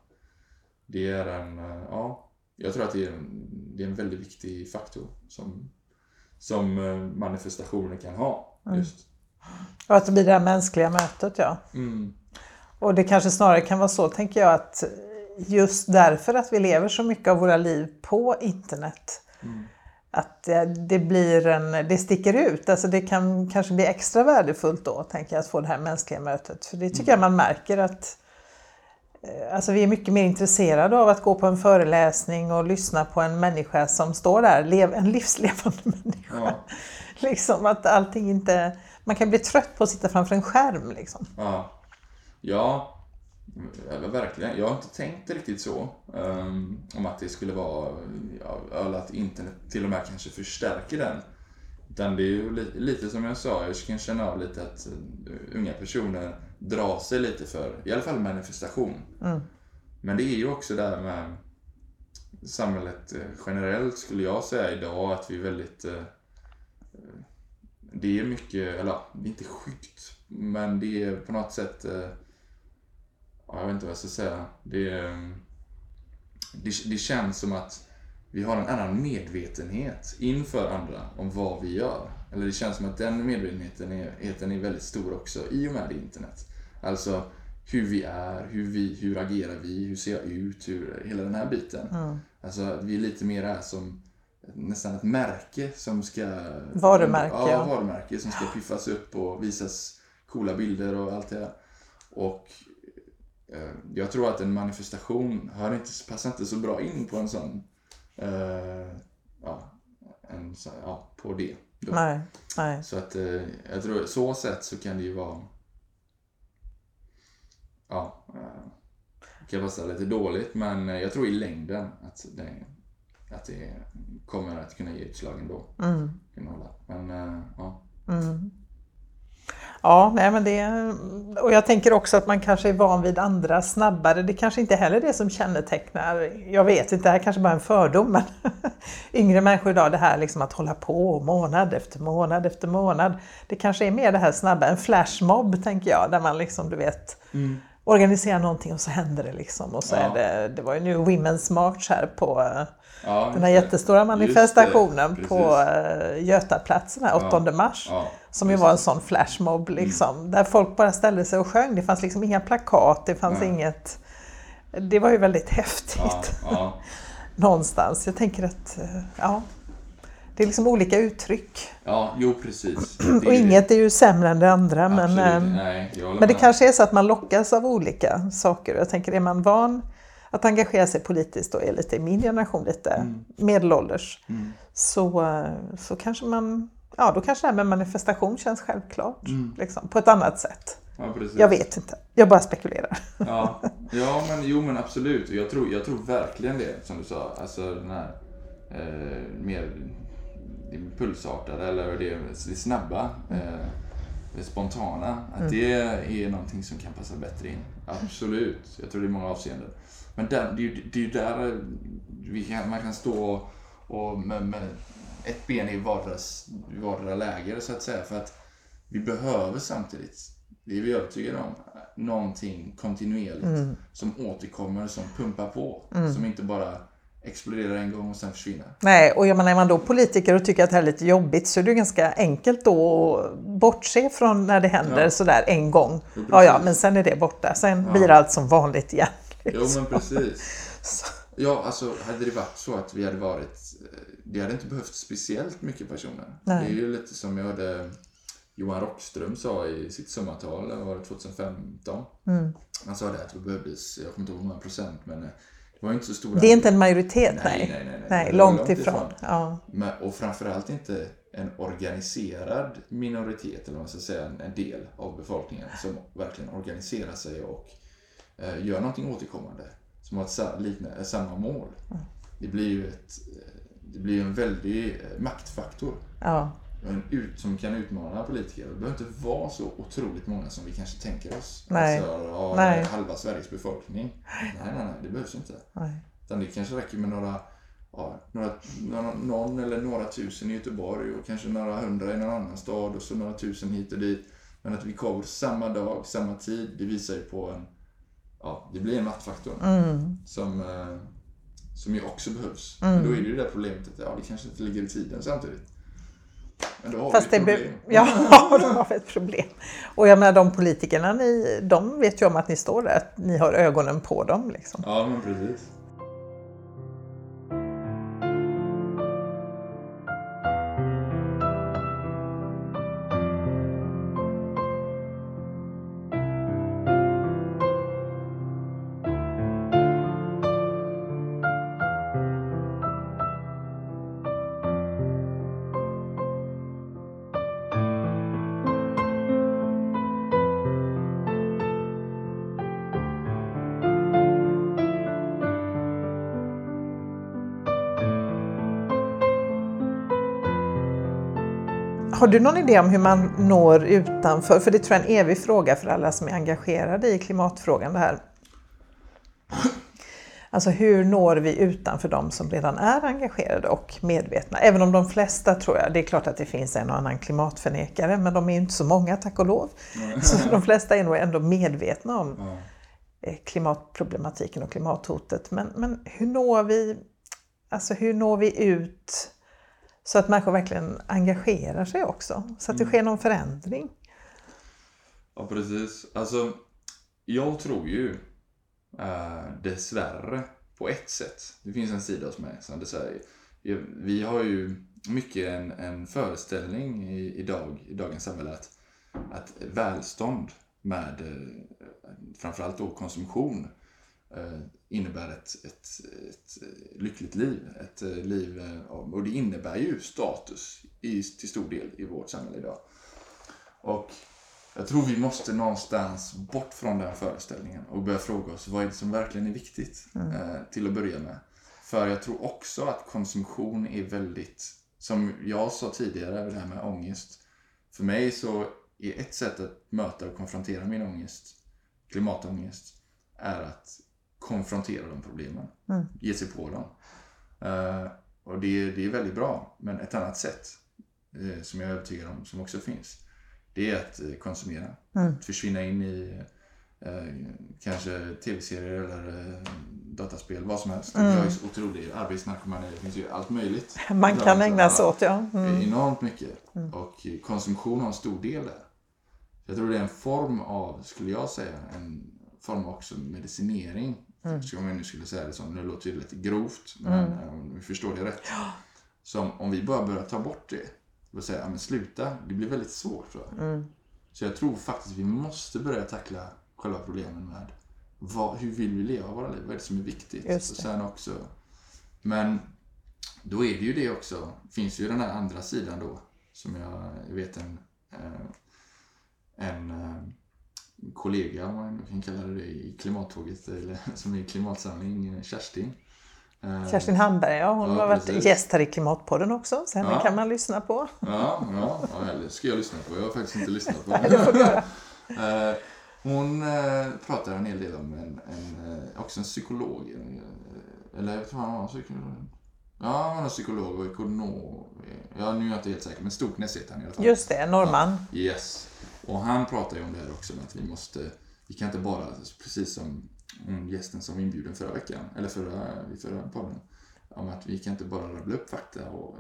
det är en, eh, ja, jag tror att det är en, det är en väldigt viktig faktor som, som eh, manifestationer kan ha. Just. Och att det blir det här mänskliga mötet, ja. Mm. Och det kanske snarare kan vara så, tänker jag, att just därför att vi lever så mycket av våra liv på internet, att det, blir en, det sticker ut. Alltså det kan kanske bli extra värdefullt då, tänker jag, att få det här mänskliga mötet. För det tycker jag man märker att Alltså vi är mycket mer intresserade av att gå på en föreläsning och lyssna på en människa som står där, en livslevande människa. Ja. Liksom att allting inte... Man kan bli trött på att sitta framför en skärm. Liksom. Ja. Ja, verkligen. Jag har inte tänkt riktigt så. ehm, om att det skulle vara, eller att internet till och med kanske förstärker den. Utan det är ju li- lite som jag sa, jag kan känna av lite att eh, unga personer drar sig lite för, i alla fall manifestation. Men det är ju också där med samhället eh, generellt skulle jag säga idag att vi är väldigt eh, det är mycket, eller det är inte skyggt, men det är på något sätt, eh, ja, jag vet inte vad jag ska säga. Det, är, det, det känns som att vi har en annan medvetenhet inför andra om vad vi gör. Eller det känns som att den medvetenheten är, är väldigt stor också i och med internet. Alltså hur vi är, hur, vi, hur agerar vi, hur ser jag ut, hur, hela den här biten. Alltså att vi lite mer är som nästan ett märke som ska... Varumärke, Ja, varumärke som ska piffas upp och visas coola bilder och allt det där. Och eh, jag tror att en manifestation hör inte, passar inte så bra in på en sån... Eh, ja, en, sån- ja, på det. Då. Nej, nej. Så att eh, jag tror så sett så kan det ju vara... Ja, eh, kan passa lite dåligt men jag tror i längden att det, att det kommer att kunna ge utslag ändå. Mm. Kunna hålla. Men eh, ja. Ja, nej, men det, och jag tänker också att man kanske är van vid andra snabbare. Det kanske inte heller är det som kännetecknar, jag vet inte, det här kanske bara är en fördom, men yngre människor idag, det här liksom att hålla på månad efter månad efter månad. Det kanske är mer det här snabba, en flashmob tänker jag, där man liksom, du vet, organiserar någonting och så händer det liksom. Och så Ja. det, det var ju nu Women's March här på eh, ja den här jättestora manifestationen på eh, Götaplatsen här, 8 mars. Ja, Som ju var en sån flashmob liksom. Där folk bara ställde sig och sjöng. Det fanns liksom inga plakat, det fanns inget... Det var ju väldigt häftigt någonstans. Jag tänker att, eh, ja. Det är liksom olika uttryck. ja, jo precis. Och inget är ju sämre än det andra. Men, absolut, ehm, nej, men det kanske är så att man lockas av olika saker. Jag tänker, är man van att engagera sig politiskt och är lite i min generation lite Mm. medelålders så, eh, så kanske man, ja då kanske det här med manifestation känns självklart. Mm. Liksom, på ett annat sätt. Ja. Jag vet inte, jag bara spekulerar. Ja, ja men jo men absolut. Jag tror, jag tror verkligen det som du sa. Alltså den här eh, mer impulsartade eller det, det snabba, eh, det spontana. Att det är någonting som kan passa bättre in. Absolut. Jag tror det är många avseenden. Men där, det, är ju- det är ju där vi kan, man kan stå och, och med, med ett ben i vardera, vardera läger så att säga. För att vi behöver samtidigt, det är vi övertygade om, någonting kontinuerligt som återkommer, som pumpar på. Som inte bara exploderar en gång och sen försvinner. Nej, och jag menar, är man då politiker och tycker att det här är lite jobbigt så är det ganska enkelt då att bortse från när det händer Ja. sådär en gång. Jo, Ja, ja, precis. men sen är det borta. Sen blir allt som vanligt igen. Jo men precis. Så- Ja, alltså hade det varit så att vi hade varit... eh, Det hade inte behövt speciellt mycket personer. Nej. Det är ju lite som jag hörde Johan Rockström sa i sitt sommartal, det var 2015. Mm. Han sa det att det behövdes, jag kommer inte ihåg hur många procent, men eh, det var inte så stora... Det är inte en majoritet, nej. Nej, nej, nej, nej. långt, långt ifrån. ifrån. Ja. Men, och framförallt inte en organiserad minoritet, eller vad man ska säga, en, del av befolkningen som verkligen organiserar sig och eh, gör någonting återkommande. som har ett sa- likna- samma mål. Det blir ju ett, det blir en väldig eh, maktfaktor Ja, ut, som kan utmana politiker. Det behöver inte vara så otroligt många som vi kanske tänker oss. Nej. Alltså, ja, Nej. halva Sveriges befolkning. Nej, nej, nej, det behövs inte. nej. Utan det kanske räcker med några, ja, några, någon eller några tusen i Göteborg och kanske några hundra i någon annan stad och så några tusen hit och dit. Men att vi kommer samma dag, samma tid, det visar ju på en, ja, det blir en maktfaktor Mm. som, eh, som ju också behövs. Men då är det ju det där problemet att ja, det kanske inte ligger i tiden samtidigt. Men då har Fast vi det ett problem. ja, de har ett problem. Och jag menar de politikerna, ni, de vet ju om att ni står där, att ni har ögonen på dem. Liksom. Ja, men precis. Har du någon idé om hur man når utanför? För det tror jag är en evig fråga för alla som är engagerade i klimatfrågan. Det här. Alltså hur når vi utanför de som redan är engagerade och medvetna? Även om de flesta tror jag, det är klart att det finns en och annan klimatförnekare, men de är inte så många tack och lov. Så de flesta är nog ändå medvetna om eh, klimatproblematiken och klimathotet. Men, men hur når vi Alltså hur når vi ut så att människor verkligen engagerar sig också? Så att det sker någon förändring. Ja, precis. Alltså, jag tror ju äh, dessvärre på ett sätt. Det finns en sida hos mig som det säger. Vi- Vi har ju mycket en, en föreställning i, idag, i dagens samhälle att, att välstånd med eh, framförallt då konsumtion eh, innebär ett, ett, ett eh, lyckligt liv. Ett eh, liv eh, och det innebär ju status i, till stor del i vårt samhälle idag. Och jag tror vi måste någonstans bort från den föreställningen och börja fråga oss vad är det som verkligen är viktigt eh, till att börja med. För jag tror också att konsumtion är väldigt, som jag sa tidigare, det här med ångest. För mig så är ett sätt att möta och konfrontera min ångest, klimatångest, är att konfrontera de problemen. Ge sig på dem. Eh, och det, det är väldigt bra. Men ett annat sätt, eh, som jag är övertygad om, som också finns, det är att eh, konsumera. Att försvinna in i kanske tv-serier eller dataspel, vad som helst. Jag är så otrolig arbetsnarkomani, det finns ju allt möjligt. Man kan ägna sig åt, ja. Mm. Enormt mycket. Och konsumtion har en stor del där. Jag tror det är en form av, skulle jag säga, en form av också medicinering. Mm. Om jag nu skulle säga det så. Nu låter det lite grovt, men eh, om vi förstår det rätt. Som om vi bara börjar ta bort det. Och säga, men sluta. Det blir väldigt svårt tror jag. Så jag tror faktiskt vi måste börja tackla själva problemen med vad, hur vill vi leva våra liv? Vad är det som är viktigt? Och sen också, men då är det ju det också, finns ju den här andra sidan då, som jag vet en, eh, en eh, kollega, om man kan kalla det det, i klimattåget, eller som är klimatsamling, Kerstin. Eh, Kerstin Hamberg, ja, hon Ja, har varit precis. gäst här i Klimatpodden också. Så henne Ja. kan man lyssna på. Ja, ja, ja eller ska jag lyssna på. Jag har faktiskt inte lyssnat på göra. Eh, Hon eh, pratar en hel del om en, en, också en psykolog. Eller jag tror han var psykolog. Ja, han en psykolog och ekonom. Ja, nu är jag inte helt säker, men Stoknäs heter han i alla fall. Just det, norrman. Yes. Och han pratar ju om det här också, att vi måste, vi kan inte bara, precis som gästen som var inbjuden förra veckan, eller förra, förra podden, om att vi kan inte bara rabbla upp fakta och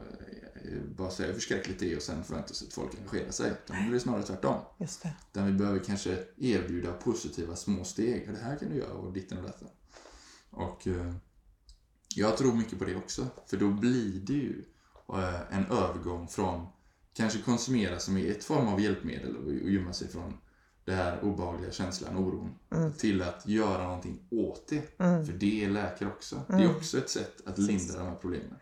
eh, bara säga hur förskräckligt det är och sen förvänta sig att folk engagerar sig. Utan det blir snarare tvärtom. Just det. Utan vi behöver kanske erbjuda positiva små steg. Det här kan du göra och ditten och detta. Och eh, jag tror mycket på det också. För då blir det ju eh, en övergång från kanske konsumera som är ett form av hjälpmedel och, gömma sig från det här obehagliga känslan, oron, till att göra någonting åt det. För det läker också. Det är också ett sätt att lindra de här problemen.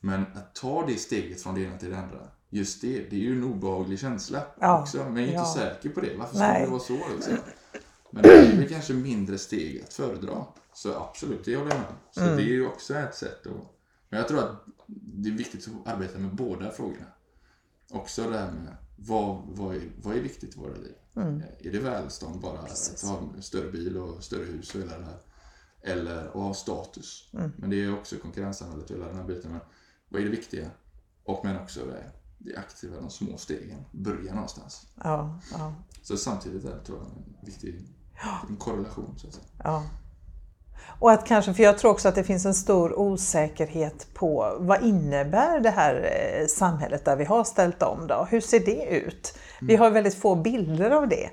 Men att ta det steget från det ena till det andra, just det, det är ju en obehaglig känsla Ja, också. Men jag är inte ja. säker på det. Varför skulle det vara så? Liksom? Men det är väl kanske mindre steg att föredra. Så absolut, det håller jag med om. Så det är ju också ett sätt att... Men jag tror att det är viktigt att arbeta med båda frågorna. Också det här med vad, vad, är, vad är viktigt i våra liv? Är det välstånd bara att ha en större bil och större hus och hela det här? Eller att ha status. Men det är också konkurrenssamhället och hela den här biten. Men vad är det viktiga? Och men också det, det aktiva, de små stegen. Börja någonstans. Ja, ja, Så samtidigt är det tror jag en viktig en korrelation så att säga. ja. Och att kanske, för jag tror också att det finns en stor osäkerhet på vad innebär det här eh, samhället där vi har ställt om då? Hur ser det ut? Vi har väldigt få bilder av det.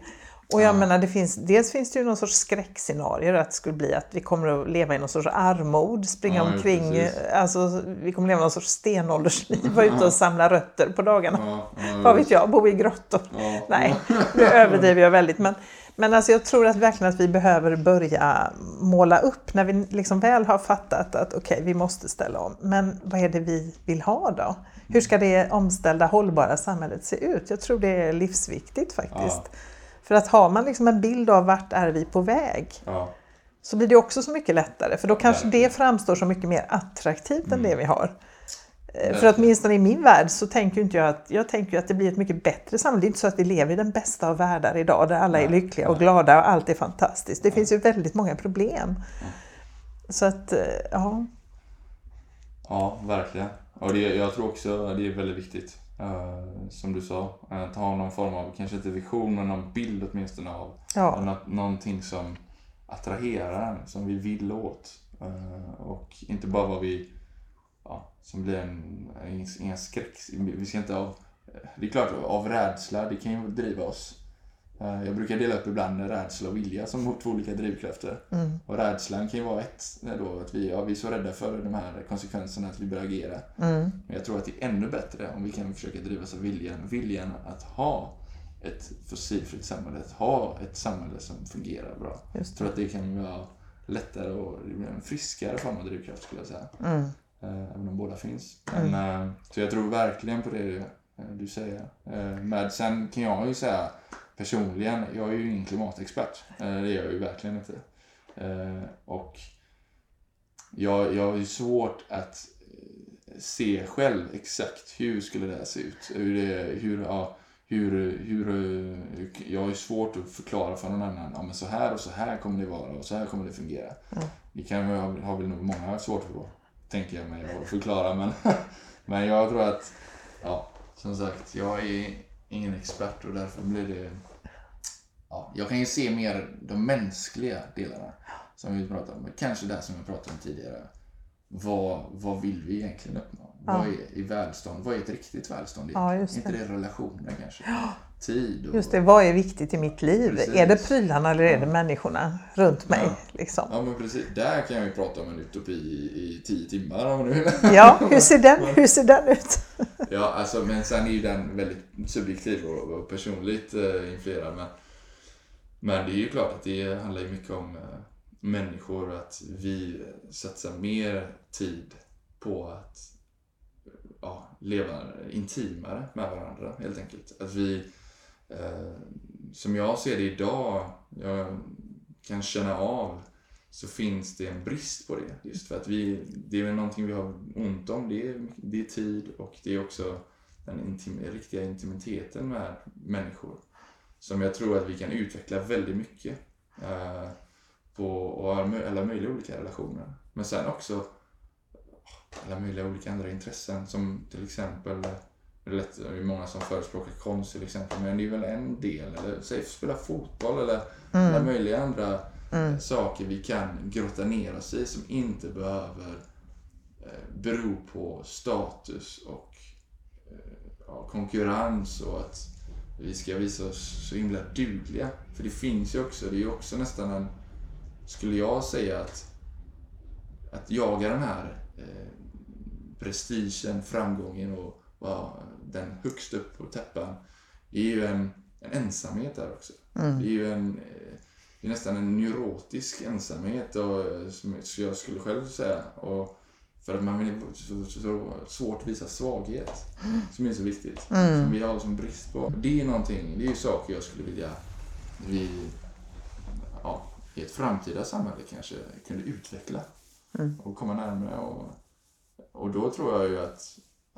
Och jag menar, det finns, dels finns det ju någon sorts skräckscenarier att det skulle bli att vi kommer att leva i någon sorts armod, springa Ja, ja, omkring, precis. alltså vi kommer leva någon sorts stenåldersliv, vara ute och samla rötter på dagarna. Ja, ja, Vad vet jag, bo i grottor. Ja. Nej, nu överdriver jag väldigt. Men, men alltså jag tror att verkligen att vi behöver börja måla upp när vi liksom väl har fattat att okej, vi måste ställa om. Men vad är det vi vill ha då? Hur ska det omställda hållbara samhället se ut? Jag tror det är livsviktigt faktiskt. Ja. För att har man liksom en bild av vart är vi på väg Ja, så blir det också så mycket lättare. För då kanske det framstår som mycket mer attraktivt än det vi har. Eh, För åtminstone i min värld så tänker inte jag att, jag tänker att det blir ett mycket bättre samhälle. Det är inte så att vi lever i den bästa av världar idag där alla är lyckliga och glada och allt är fantastiskt. Det finns ju väldigt många problem. Så att, eh, ja. ja verkligen. Och det, jag tror också det är väldigt viktigt. eh, som du sa, att ha någon form av, kanske inte vision, men någon bild åtminstone av Ja. någonting som attraherar en, som vi vill åt. Och inte bara vad vi, ja, som blir en, en, en skräck. Vi ska inte av, det är klart av rädsla, det kan ju driva oss. Eh, Jag brukar dela upp ibland rädsla och vilja som två olika drivkrafter. Mm. Och rädslan kan ju vara ett, eh, då, att vi, ja, vi är så rädda för de här konsekvenserna att vi börjar agera. Mm. Men jag tror att det är ännu bättre om vi kan försöka drivas av viljan. Viljan att ha ett fossilfritt samhälle, att ha ett samhälle som fungerar bra. Jag tror att det kan vara lättare och en friskare form av drivkraft skulle jag säga. Mm. Eh, Även om båda finns. Men, eh, Så jag tror verkligen på det eh, du säger. Men sen kan jag ju säga personligen, jag är ju ingen klimatexpert. Det är jag ju verkligen inte. Och jag, jag har ju svårt att se själv exakt hur skulle det se ut. Hur, det, hur, ja, hur, hur, jag har ju svårt att förklara för någon annan. Ja, men så här och så här kommer det vara och så här kommer det fungera. Det kan har, har väl nog många svårt för, tänker jag mig att förklara. Men, men jag tror att, ja, som sagt, jag är ingen expert och därför blir det... Ja, jag kan ju se mer de mänskliga delarna som vi pratar om. Kanske det som jag pratade om tidigare. Vad, vad vill vi egentligen uppnå? Vad är i välstånd? Vad är ett riktigt välstånd Ja, just inte det. relationer kanske? Tid och... Just det, vad är viktigt i mitt liv? Precis. Är det prylarna eller är det människorna runt mig? Ja. Liksom? Ja men precis, där kan jag ju prata om en utopi i, i tio timmar om vill. Ja, hur ser den, hur ser den ut? Ja, alltså, men sen är ju den väldigt subjektiv och, personligt eh, influerad. Men, men det är ju klart att det handlar mycket om eh, människor, att vi satsar mer tid på att ja, leva intimare med varandra helt enkelt. Att vi, eh, som jag ser det idag, jag kan känna av så finns det en brist på det. Just för att vi, det är väl någonting vi har ont om. Det är, det är tid och det är också den intim, riktiga intimiteten med människor. Som jag tror att vi kan utveckla väldigt mycket. Eh, på och alla möjliga olika relationer. Men sen också alla möjliga olika andra intressen som till exempel det är, lätt, det är många som förespråkar konst till exempel, men det är väl en del. Eller säg spela fotboll eller alla möjliga andra eh, saker vi kan grotta ner oss i som inte behöver eh, bero på status och eh, ja, konkurrens och att vi ska visa oss så himla dugliga. För det finns ju också, det är ju också nästan en, skulle jag säga att, att jaga den här eh, prestigen, framgången och vara den högst upp på täppan. Det är ju en, en ensamhet där också. Det är ju en, det är nästan en neurotisk ensamhet och, som jag skulle själv säga. Och för att man vill så, så, så svårt visa svaghet. Som är så viktigt. Som vi har som brist på. Det är någonting, det är ju saker jag skulle vilja vi, ja, i ett framtida samhälle kanske kunde utveckla och komma närmare. Och, och då tror jag ju att,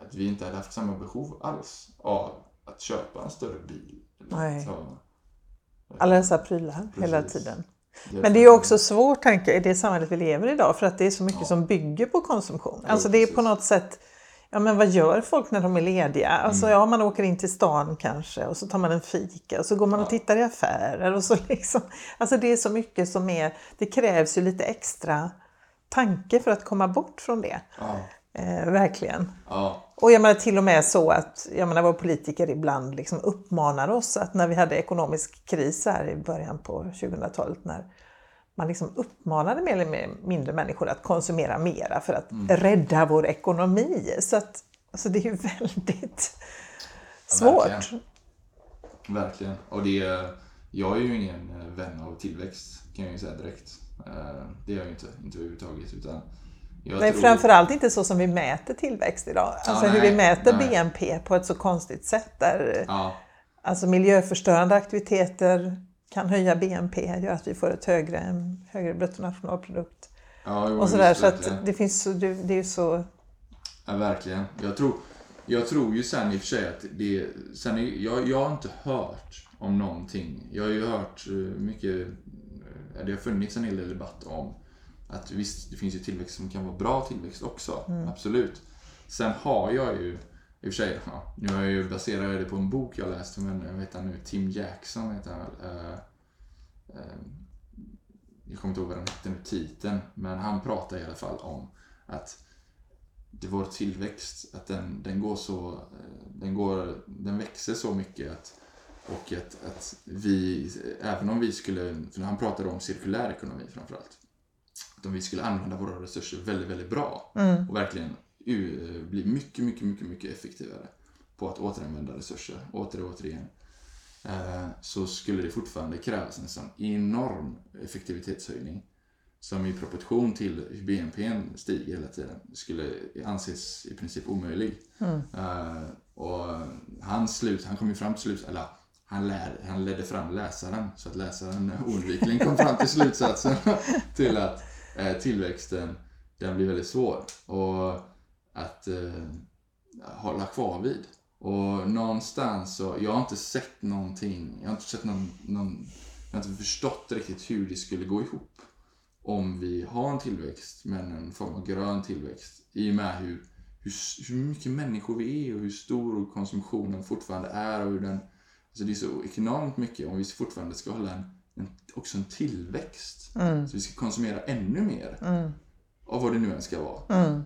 att vi inte hade haft samma behov alls av att köpa en större bil. Nej. att ha- Alla dessa prylar hela Precis. tiden. Men det är också svårt tänker jag, i det samhället vi lever i idag för att det är så mycket Ja. som bygger på konsumtion. Jo, Alltså det är på precis. något sätt, ja men vad gör folk när de är lediga? Alltså Mm. ja, man åker in till stan kanske och så tar man en fika och så går man och Ja. tittar i affärer och så liksom. Alltså det är så mycket som är, det krävs ju lite extra tanke för att komma bort från det. Ja, Eh, verkligen. ja, Och jag menar till och med så att jag menar, våra politiker ibland liksom uppmanar oss att när vi hade ekonomisk kris här i början på 2000-talet när man liksom uppmanade mer eller mindre människor att konsumera mera för att rädda vår ekonomi. Så att, alltså det är ju väldigt svårt. verkligen. Verkligen. Och det är, jag är ju ingen eh, vän av tillväxt kan jag ju säga direkt. Eh, Det är jag ju inte, inte överhuvudtaget. Utan jag Nej, tror- framförallt inte så som vi mäter tillväxt idag. Alltså hur nej, vi mäter nej. BNP på ett så konstigt sätt. Där, Ja, Alltså miljöförstörande aktiviteter kan höja BNP, gör att vi får ett högre, högre bruttonationalprodukt. ja Och sådär, så att det finns så, det, det är ju så... Ja, verkligen. Jag tror, jag tror ju sen i och för sig att det... Sen är, jag, jag har inte hört om någonting. Jag har ju hört eh, mycket... eh, Det har funnits en hel del debatt om att visst, det finns ju tillväxt som kan vara bra tillväxt också. Absolut. Sen har jag ju... I och för sig, ja, nu har jag ju baserat det på en bok jag läste, men jag vet han nu, Tim Jackson heter han väl. Eh, eh, jag kommer inte ihåg vad den hette nu, titeln, men han pratar i alla fall om att det vår tillväxt, att den, den går så, eh, den går, den växer så mycket att, och att, att vi, även om vi skulle, för han pratade om cirkulär ekonomi framförallt, om vi skulle använda våra resurser väldigt, väldigt bra och verkligen bli mycket, mycket, mycket, mycket effektivare på att återanvända resurser, åter och återigen, eh, så skulle det fortfarande krävas en sån enorm effektivitetshöjning som i proportion till hur BNP stiger hela tiden skulle anses i princip omöjlig. Eh, och han, slut, han kom ju fram till slut, eller han, lär, han ledde fram läsaren så att läsaren oundvikligen kom fram till slutsatsen till att Eh, tillväxten den blir väldigt svår och att eh, hålla kvar vid. Och någonstans så, jag har inte sett någonting, jag har inte sett någon, någon jag har inte förstått riktigt hur det skulle gå ihop om vi har en tillväxt, men en form av grön tillväxt. I och med hur, hur, hur mycket människor vi är och hur stor konsumtionen fortfarande är och hur den... Alltså det är så enormt mycket om vi fortfarande ska hålla en, en, också en tillväxt. Så vi ska konsumera ännu mer av vad det nu än ska vara. Eh,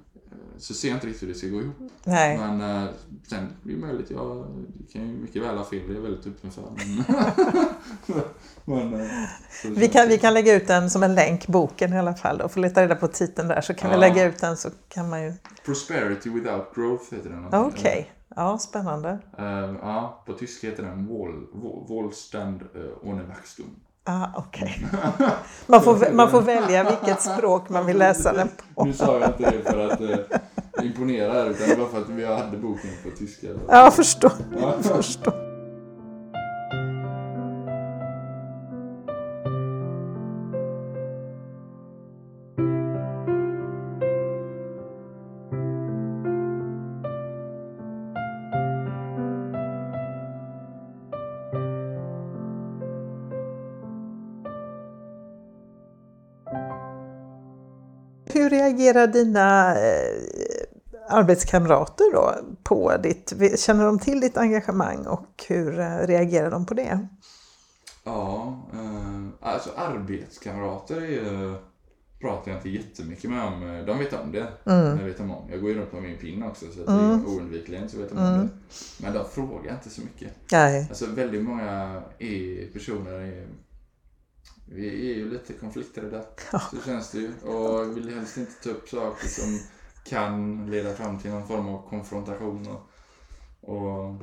Så ser jag inte riktigt hur det ska gå ihop. Nej. Men eh, sen är det möjligt, jag kan ju mycket väl ha fel, det är jag väldigt öppen för. Men, men, eh, så Vi kan, vi kan lägga ut den som en länk, boken i alla fall. Och få leta reda på titeln där så kan vi Ja. lägga ut den så kan man ju... Prosperity without growth heter den. Okej, ja spännande. Eh, ja, på tyska heter den Wohl, Wohlstand uh, ohne Wachstum. Ah, okej. Man, får, man får välja vilket språk man vill läsa den på. Nu sa jag inte det för att uh, imponera här, utan det var för att vi hade boken på tyska. Ja, förstår. Förstår. Reagerar dina eh, arbetskamrater då på ditt, känner de till ditt engagemang och hur eh, reagerar de på det? Ja, eh, alltså arbetskamrater är, ju- pratar jag inte jättemycket med om. De vet om det. Mm. Jag vet om om. Jag går ju runt på min pin också så att det är oundvikligen så vet de om Mm. det. Men de frågar inte så mycket. Nej. Alltså väldigt många är personer är, vi är ju lite konflikträdda. Så känns det ju. Och vill helst inte ta upp saker som kan leda fram till någon form av konfrontation. Och, och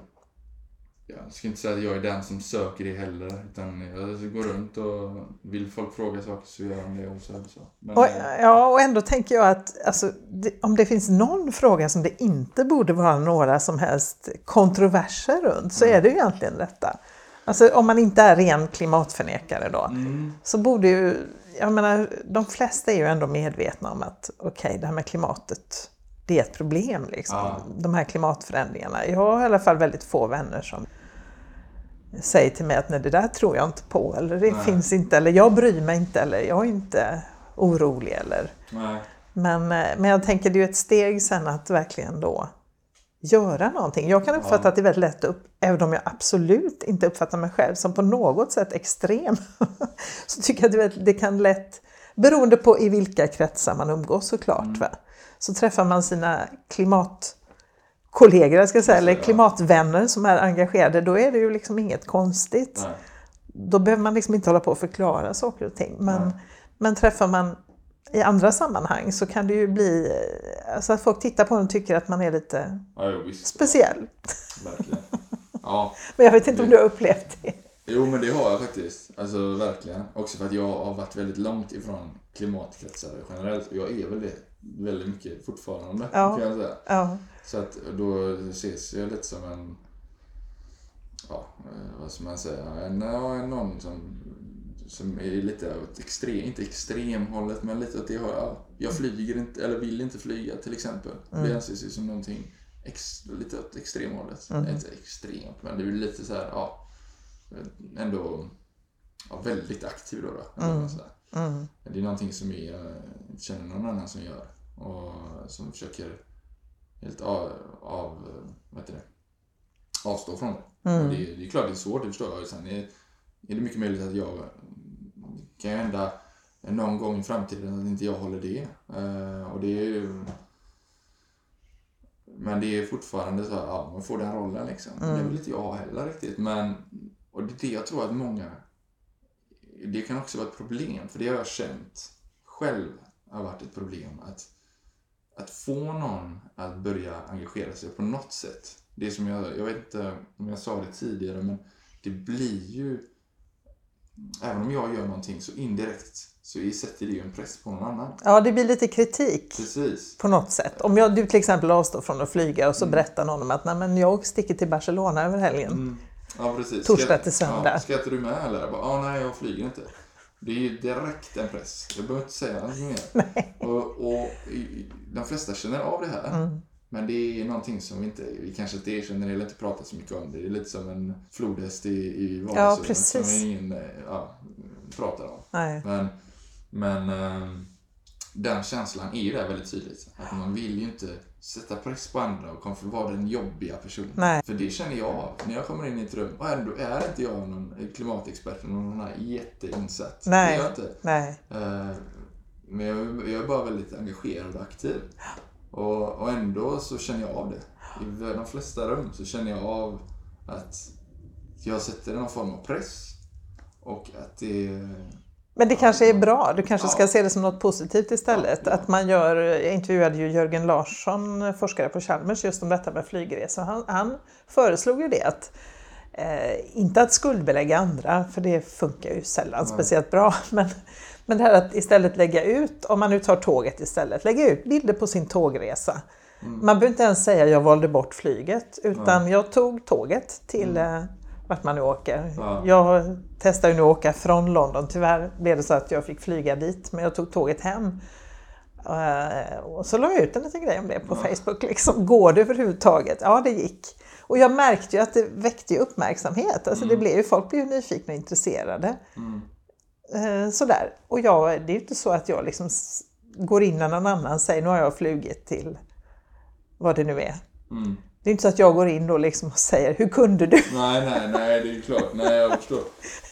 jag ska inte säga att jag är den som söker det heller. Utan jag går runt och vill folk fråga saker så gör de det. Och så, så. Men, Och, ja, och ändå tänker jag att alltså, det, om det finns någon fråga som det inte borde vara några som helst kontroverser runt så är det ju egentligen detta. Alltså om man inte är ren klimatförnekare då mm, så borde ju jag menar, de flesta är ju ändå medvetna om att okej, okay, det här med klimatet, det är ett problem. Liksom. Ja. De här klimatförändringarna. Jag har i alla fall väldigt få vänner som säger till mig att nej, det där tror jag inte på, eller det Nej. finns inte, eller jag bryr mig inte, eller jag är inte orolig. Eller. Nej. Men, eh, men jag tänker det är ju ett steg sen att verkligen då göra någonting. Jag kan uppfatta Ja. att det är väldigt lätt upp, även om jag absolut inte uppfattar mig själv som på något sätt extrem, så tycker jag att det, kan lätt, beroende på i vilka kretsar man umgås såklart, va? så träffar man sina klimatkollegor, ska säga, eller klimatvänner som är engagerade, då är det ju liksom inget konstigt Nej. då behöver man liksom inte hålla på och förklara saker och ting. Men, Nej. men träffar man i andra sammanhang så kan det ju bli alltså att folk tittar på en och tycker att man är lite Ja, visst. speciell. Verkligen. Ja, Men jag vet inte om du har upplevt det. jo men det har jag faktiskt. Alltså verkligen. Också för att jag har varit väldigt långt ifrån klimatkretsar generellt. Och jag är väl det väldigt mycket fortfarande, Ja. kan jag säga. Ja, Så att då ses jag lite som en, ja, eh, vad ska man säga, en, ja, en någon som, som är lite åt extrem, inte extremhållet, men lite åt det hållet. Ja, jag flyger inte, eller vill inte flyga till exempel. Det anses ju som någonting ex, lite åt extremhållet. Inte extremt, men det är lite så här, ja, ändå ja, väldigt aktiv då. då man säger. mm, Det är någonting som jag inte känner någon annan som gör. Och som försöker helt av, av vad heter det? avstå från det. Mm. Det, det är klart det är svårt, det förstår jag. Sen är, är det mycket möjligt att jag kan ju hända någon gång i framtiden att inte jag håller det. Eh, och det är ju... Men det är fortfarande så här, ja, man får den rollen liksom. Det är väl inte jag heller riktigt. Men, och det är det jag tror att många det kan också vara ett problem, för det har jag känt själv har varit ett problem. Att, att få någon att börja engagera sig på något sätt. Det som jag, jag vet inte om jag sa det tidigare, men det blir ju... Även om jag gör någonting så indirekt så sätter det ju en press på någon annan. ja, det blir lite kritik Precis. på något sätt. Om jag, du till exempel avstår från att flyga och så berättar någon om att Nej, men jag sticker till Barcelona över helgen. Mm. Ja, precis. Torsdag Ska- till söndag. Ja, ska inte du med eller? Bara, ah, nej, jag flyger inte. Det är ju direkt en press. Jag behöver inte säga något mer. Och, och de flesta känner av det här. Mm. Men det är någonting som vi inte, vi kanske inte erkänner eller inte pratar så mycket om. Det är lite som en flodhäst i, i vardagsrummet precis. som ingen eh, ja, pratar om. Nej. Men, men ehm, den känslan är ju där väldigt tydligt. Att man vill ju inte sätta press på andra och komma för att vara den jobbiga personen. Nej. För det känner jag av. När jag kommer in i ett rum och ändå är inte jag någon klimatexpert eller någon här jätteinsatt. Nej. Det är jag inte. Nej. Eh, Men jag, jag är bara väldigt engagerad och aktiv. Och, och ändå så känner jag av det. I de flesta rum så känner jag av att jag sätter någon form av press. Och att det... Men det kanske är bra. Du kanske ska Ja. se det som något positivt istället. Ja, ja. Att man gör, jag intervjuade ju Jörgen Larsson, forskare på Chalmers, just om detta med flygresor. Han, han föreslog ju det att eh, inte att skuldbelägga andra, för det funkar ju sällan speciellt bra. Men, men det här att istället lägga ut, om man nu tar tåget istället, lägga ut bilder på sin tågresa. Man behöver inte ens säga jag valde bort flyget, utan jag tog tåget till eh, vart man nu åker. Ja. Jag testar ju nu att åka från London. Tyvärr blev det så att jag fick flyga dit, men jag tog tåget hem. Eh, Och så la jag ut en liten grej om det på Facebook. Liksom, går det överhuvudtaget? Ja, det gick. Och jag märkte ju att det väckte uppmärksamhet. Alltså det blev ju, folk blev ju nyfikna och intresserade. Eh, Sådär. Och jag, det är ju inte så att jag liksom går in när någon annan säger nu har jag flugit till vad det nu är. Mm. Det är inte så att jag går in då liksom och säger hur kunde du? Nej, nej, nej, det är klart. Nej, jag förstår.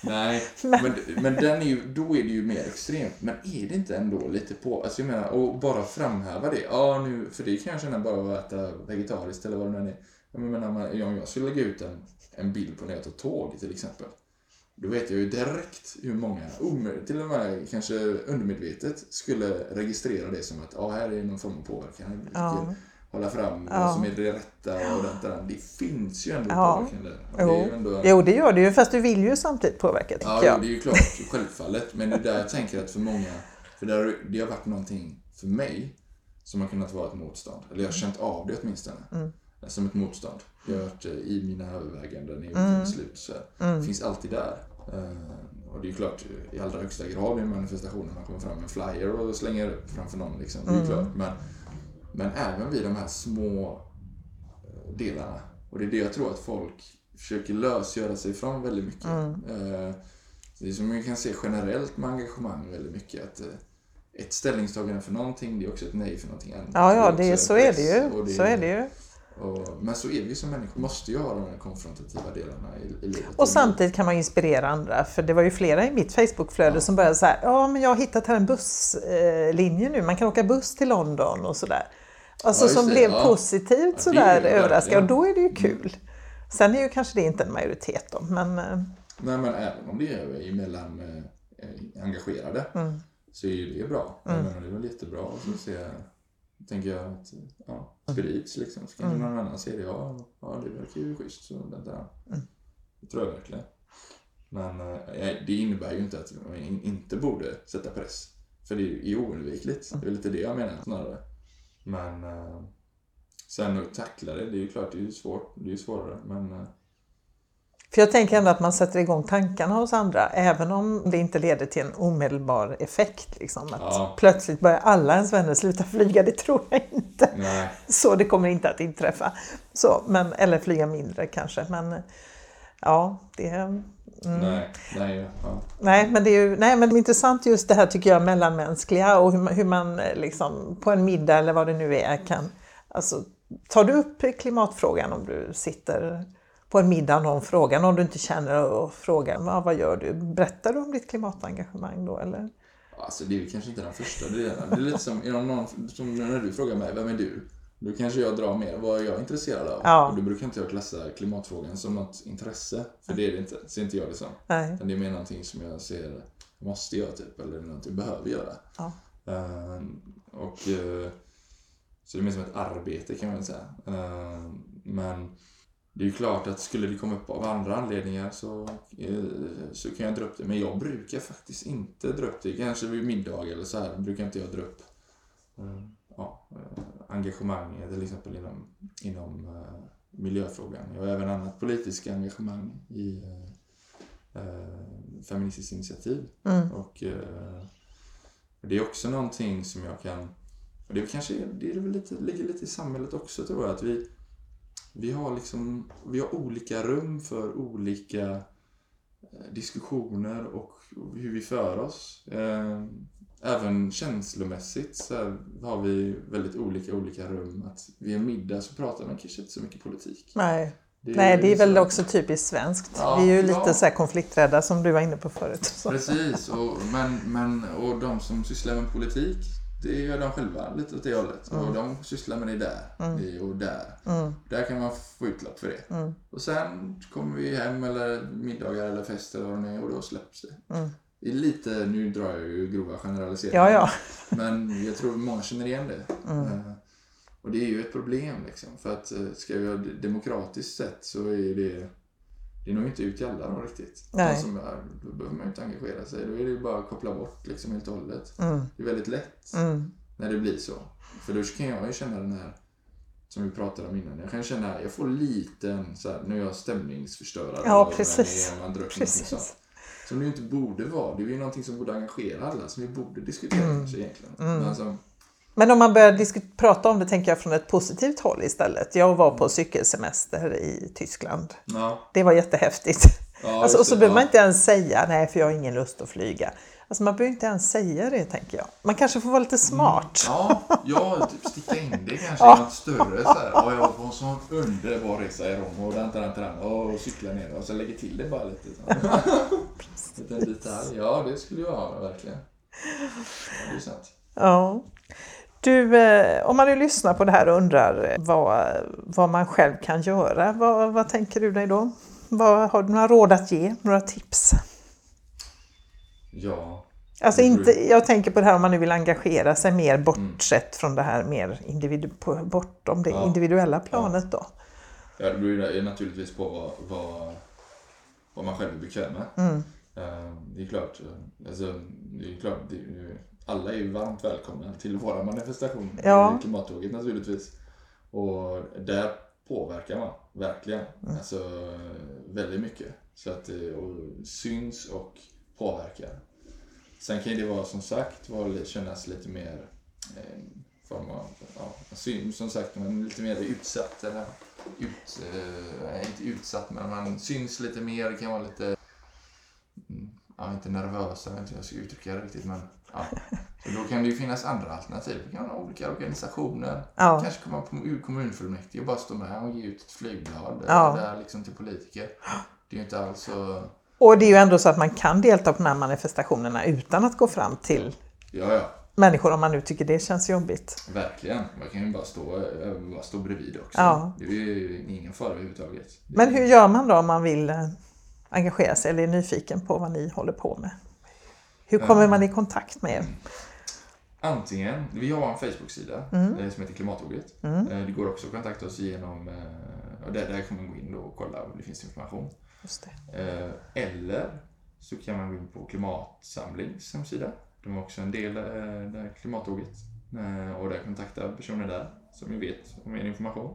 Nej, men, men den är ju, då är det ju mer extremt. Men är det inte ändå lite på, alltså jag menar, och bara framhäva det. Ja, nu, för det kan jag känna bara att äta vegetariskt eller vad det nu är. Jag menar, om jag skulle lägga ut en, en bild på när jag tar tåg till exempel. Då vet jag ju direkt hur många, till och med kanske undermedvetet, skulle registrera det som att ja, här är någon form av påverkan. Ja. Hålla fram Ja. vad som är det rätta och det där. Det finns ju ändå Ja. påverkan där. Det Jo. ju ändå, jo, det gör det ju, fast du vill ju samtidigt påverka Ja, jag. det är ju klart, självfallet. Men det är där jag tänker att för många, för det har, det har varit någonting för mig som har kunnat vara ett motstånd. Eller jag har känt av det åtminstone. Mm. Som ett motstånd. Det har varit eh, i mina överväganden i Mm. beslut. Så här. Det finns alltid där. Eh, och det är ju klart i allra högsta grad i en manifestation när man kommer fram med en flyer och slänger upp framför någon. Liksom. Det är ju klart. Men, men även vid de här små eh, delarna. Och det är det jag tror att folk försöker lösgöra sig från väldigt mycket. Eh, Det är som man kan se generellt med engagemang väldigt mycket. Att eh, ett ställningstagande för någonting, det är också ett nej för någonting annat. Ja, ja, är det, också så är det ju. Så är det ju. Och, men så är vi som människor, måste ju ha de här konfrontativa delarna i, i livet. Och samtidigt kan man ju inspirera andra, för det var ju flera i mitt Facebookflöde som började så här, ja men jag har hittat här en busslinje nu, man kan åka buss till London och sådär. Alltså Ja, som det, blev ja. positivt Ja, sådär det överraskad och då är det ju kul. Sen är ju kanske det inte en majoritet då, men eh, Nej, men även om det är emellan eh, engagerade Mm. så är ju det bra. Jag menar, det är väl jättebra. Ser jag, tänker jag att ja, sprids liksom. Så kanske någon annan ser det. Ja, ja, det verkar ju schysst. Så det, där. det tror jag verkligen. Men eh, det innebär ju inte att man in- inte borde sätta press. För det är ju oundvikligt. Det är lite det jag menar snarare. Men eh, sen att tackla det, det är ju klart det är svårt. Det är ju svårare. Men eh, För jag tänker ändå att man sätter igång tankarna hos andra, även om det inte leder till en omedelbar effekt. Liksom, att Ja. plötsligt börjar alla ens vänner sluta flyga, det tror jag inte. nej. Så det kommer inte att inträffa. Så, men, eller flyga mindre kanske. Men ja, det... Mm. Nej, nej, ja. Nej, men det är ju nej, men det är intressant just det här tycker jag mellanmänskliga och hur man, hur man liksom på en middag eller vad det nu är kan... Alltså, tar du upp klimatfrågan om du sitter på en middag någon frågar, någon du inte känner och frågar "Va, vad gör du? Berättar du om ditt klimatengagemang då eller? Alltså det är ju kanske inte den första delen. Det är lite som, är någon, som när du frågar mig, vem är du? Då kanske jag drar mer, vad är jag intresserad av? Ja. Och då brukar inte jag klassa klimatfrågan som något intresse. För det är det inte, ser inte jag det som. Nej. Det är mer någonting som jag ser, måste göra typ, eller någonting jag behöver göra. Ja. Ehm, och, eh, så det är mer som ett arbete kan man väl säga. Ehm, men det är ju klart att skulle det komma upp av andra anledningar så, eh, så kan jag dra upp det. Men jag brukar faktiskt inte dra upp det. Kanske vid middag eller så här brukar inte jag dra upp eh, ja, eh, engagemang till exempel inom, inom eh, miljöfrågan. Jag har även annat politiskt engagemang i eh, Feministiskt initiativ. Mm. Och eh, det är också någonting som jag kan... Och det är kanske det är väl lite, ligger lite i samhället också tror jag. Att vi, vi har liksom vi har olika rum för olika eh, diskussioner och hur vi för oss. Eh, Även känslomässigt så har vi väldigt olika olika rum. Att vid en middag så pratar man kanske inte så mycket politik. Nej. Det Nej, det är väl liksom- också typiskt svenskt. Ja, Vi är ju ja. lite så här konflikträdda som du var inne på förut. Så. Precis, och, men, men, och de som sysslar med politik, det gör de själva lite åt det hållet. Och de sysslar med det där det- och där. Där kan man få utlopp för det. Och sen kommer vi hem eller middagar eller fester eller vad det är och då släpps det. Det är lite, nu drar jag ju grova generaliseringar. Ja, ja. Men jag tror många känner igen det. Eh, Och det är ju ett problem liksom. För att eh, ska vi det demokratiskt sett så är det det är nog inte ut till alla då riktigt. Nej. De som är, då behöver man ju inte engagera sig. Då är det ju bara att koppla bort liksom helt och hållet. Det är väldigt lätt Mm. när det blir så. För då kan jag ju känna den här, som vi pratade om innan. Jag kan känna, jag får liten så här, nu är jag stämningsförstörare. Ja, precis. Man Precis. sånt. Som det ju inte borde vara. Det är ju någonting som borde engagera alla. Som vi borde diskutera Mm. kanske egentligen. Men som, Men om man börjar prata om det tänker jag från ett positivt håll istället. Jag var på cykelsemester i Tyskland. ja, Det var jättehäftigt. Ja, alltså, och så behöver ja. man inte ens säga nej för jag har ingen lust att flyga. Alltså man behöver inte ens säga det tänker jag. Man kanske får vara lite smart. Ja, ja typ sticka in det kanske i något större så här. Ja, jag var på en sån underbar resa i Rom och dan, dan, dan, och cykla ner och så lägger till det bara lite. Så. Liten detalj. Ja, det skulle jag ha verkligen. Ja, det är sant. Ja. Du, eh, om man nu lyssnar på det här och undrar eh, vad, vad man själv kan göra, vad, vad tänker du dig då? Vad, har du några råd att ge? Några tips? Ja. Alltså beror- inte, jag tänker på det här om man nu vill engagera sig mer bortsett från det här mer individu, bortom det Ja. individuella planet då. Ja, det beror ju naturligtvis på vad, vad, vad man själv är bekväm med. Mm. Eh, Det är klart, alltså, det är klart det är alla är ju varmt välkomna till våra manifestation Ja. i klimattåget naturligtvis. Och där påverkar man verkligen. Mm. Alltså väldigt mycket. Så att det och syns och påverkar. Sen kan det vara som sagt vara, kännas lite mer eh, form av, ja, som sagt, man är lite mer utsatt. Eller ut, eh, inte utsatt, men man syns lite mer. Det kan vara lite, mm, ja, inte nervösa, jag vet inte hur jag ska uttrycka det riktigt, men ja. Så då kan det ju finnas andra alternativ. Det kan vara olika organisationer. Ja. Kanske komma på ur kommunfullmäktige och bara stå med och ge ut ett flygblad ja. där liksom till politiker. Det är ju inte alls så... Och det är ju ändå så att man kan delta på de här manifestationerna utan att gå fram till ja, ja. människor om man nu tycker det känns jobbigt. Verkligen. Man kan ju bara stå, eh, bara stå bredvid också. Ja. Det är ju ingen fara överhuvudtaget. Men hur gör man då om man vill eh, engagera sig eller är nyfiken på vad ni håller på med? Hur kommer man i kontakt med er? Antingen, vi har en Facebook-sida mm. Eh, som heter Klimattåget. Mm. Eh, det går också att kontakta oss genom, eh, och där, där kan man gå in och kolla om det finns information. Det. Eller så kan man gå in på Klimatsamlings hemsida. De har också en del där Klimattåget och där kontakta personer där som vi vet om mer information.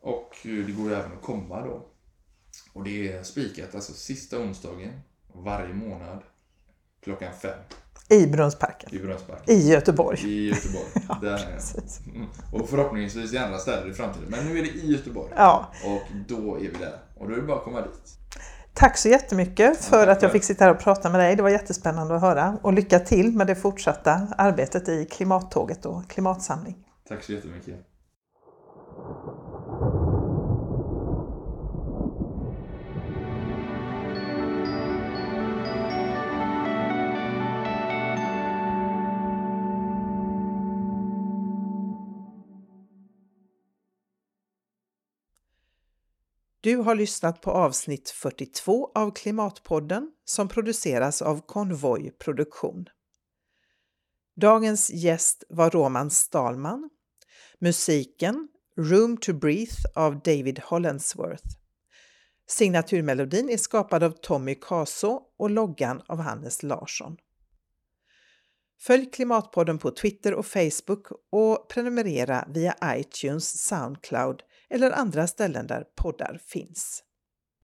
Och det går även att komma då. Och det är spikat, alltså sista onsdagen varje månad klockan fem. I Brunnsparken. I Brunnsparken. I Göteborg. I Göteborg. ja, Där, mm. Och förhoppningsvis i andra städer i framtiden. Men nu är det i Göteborg. Ja. Och då är vi där. Och då är det bara att komma dit. Tack så jättemycket för att jag fick sitta här och prata med dig. Det var jättespännande att höra. Och lycka till med det fortsatta arbetet i Klimattåget och Klimatsamling. Tack så jättemycket. Du har lyssnat på avsnitt 42 av Klimatpodden som produceras av Konvoj Produktion. Dagens gäst var Roman Stalman. Musiken Room to Breathe av David Hollandsworth. Signaturmelodin är skapad av Tommy Caso och loggan av Hannes Larsson. Följ Klimatpodden på Twitter och Facebook och prenumerera via iTunes, Soundcloud eller andra ställen där poddar finns.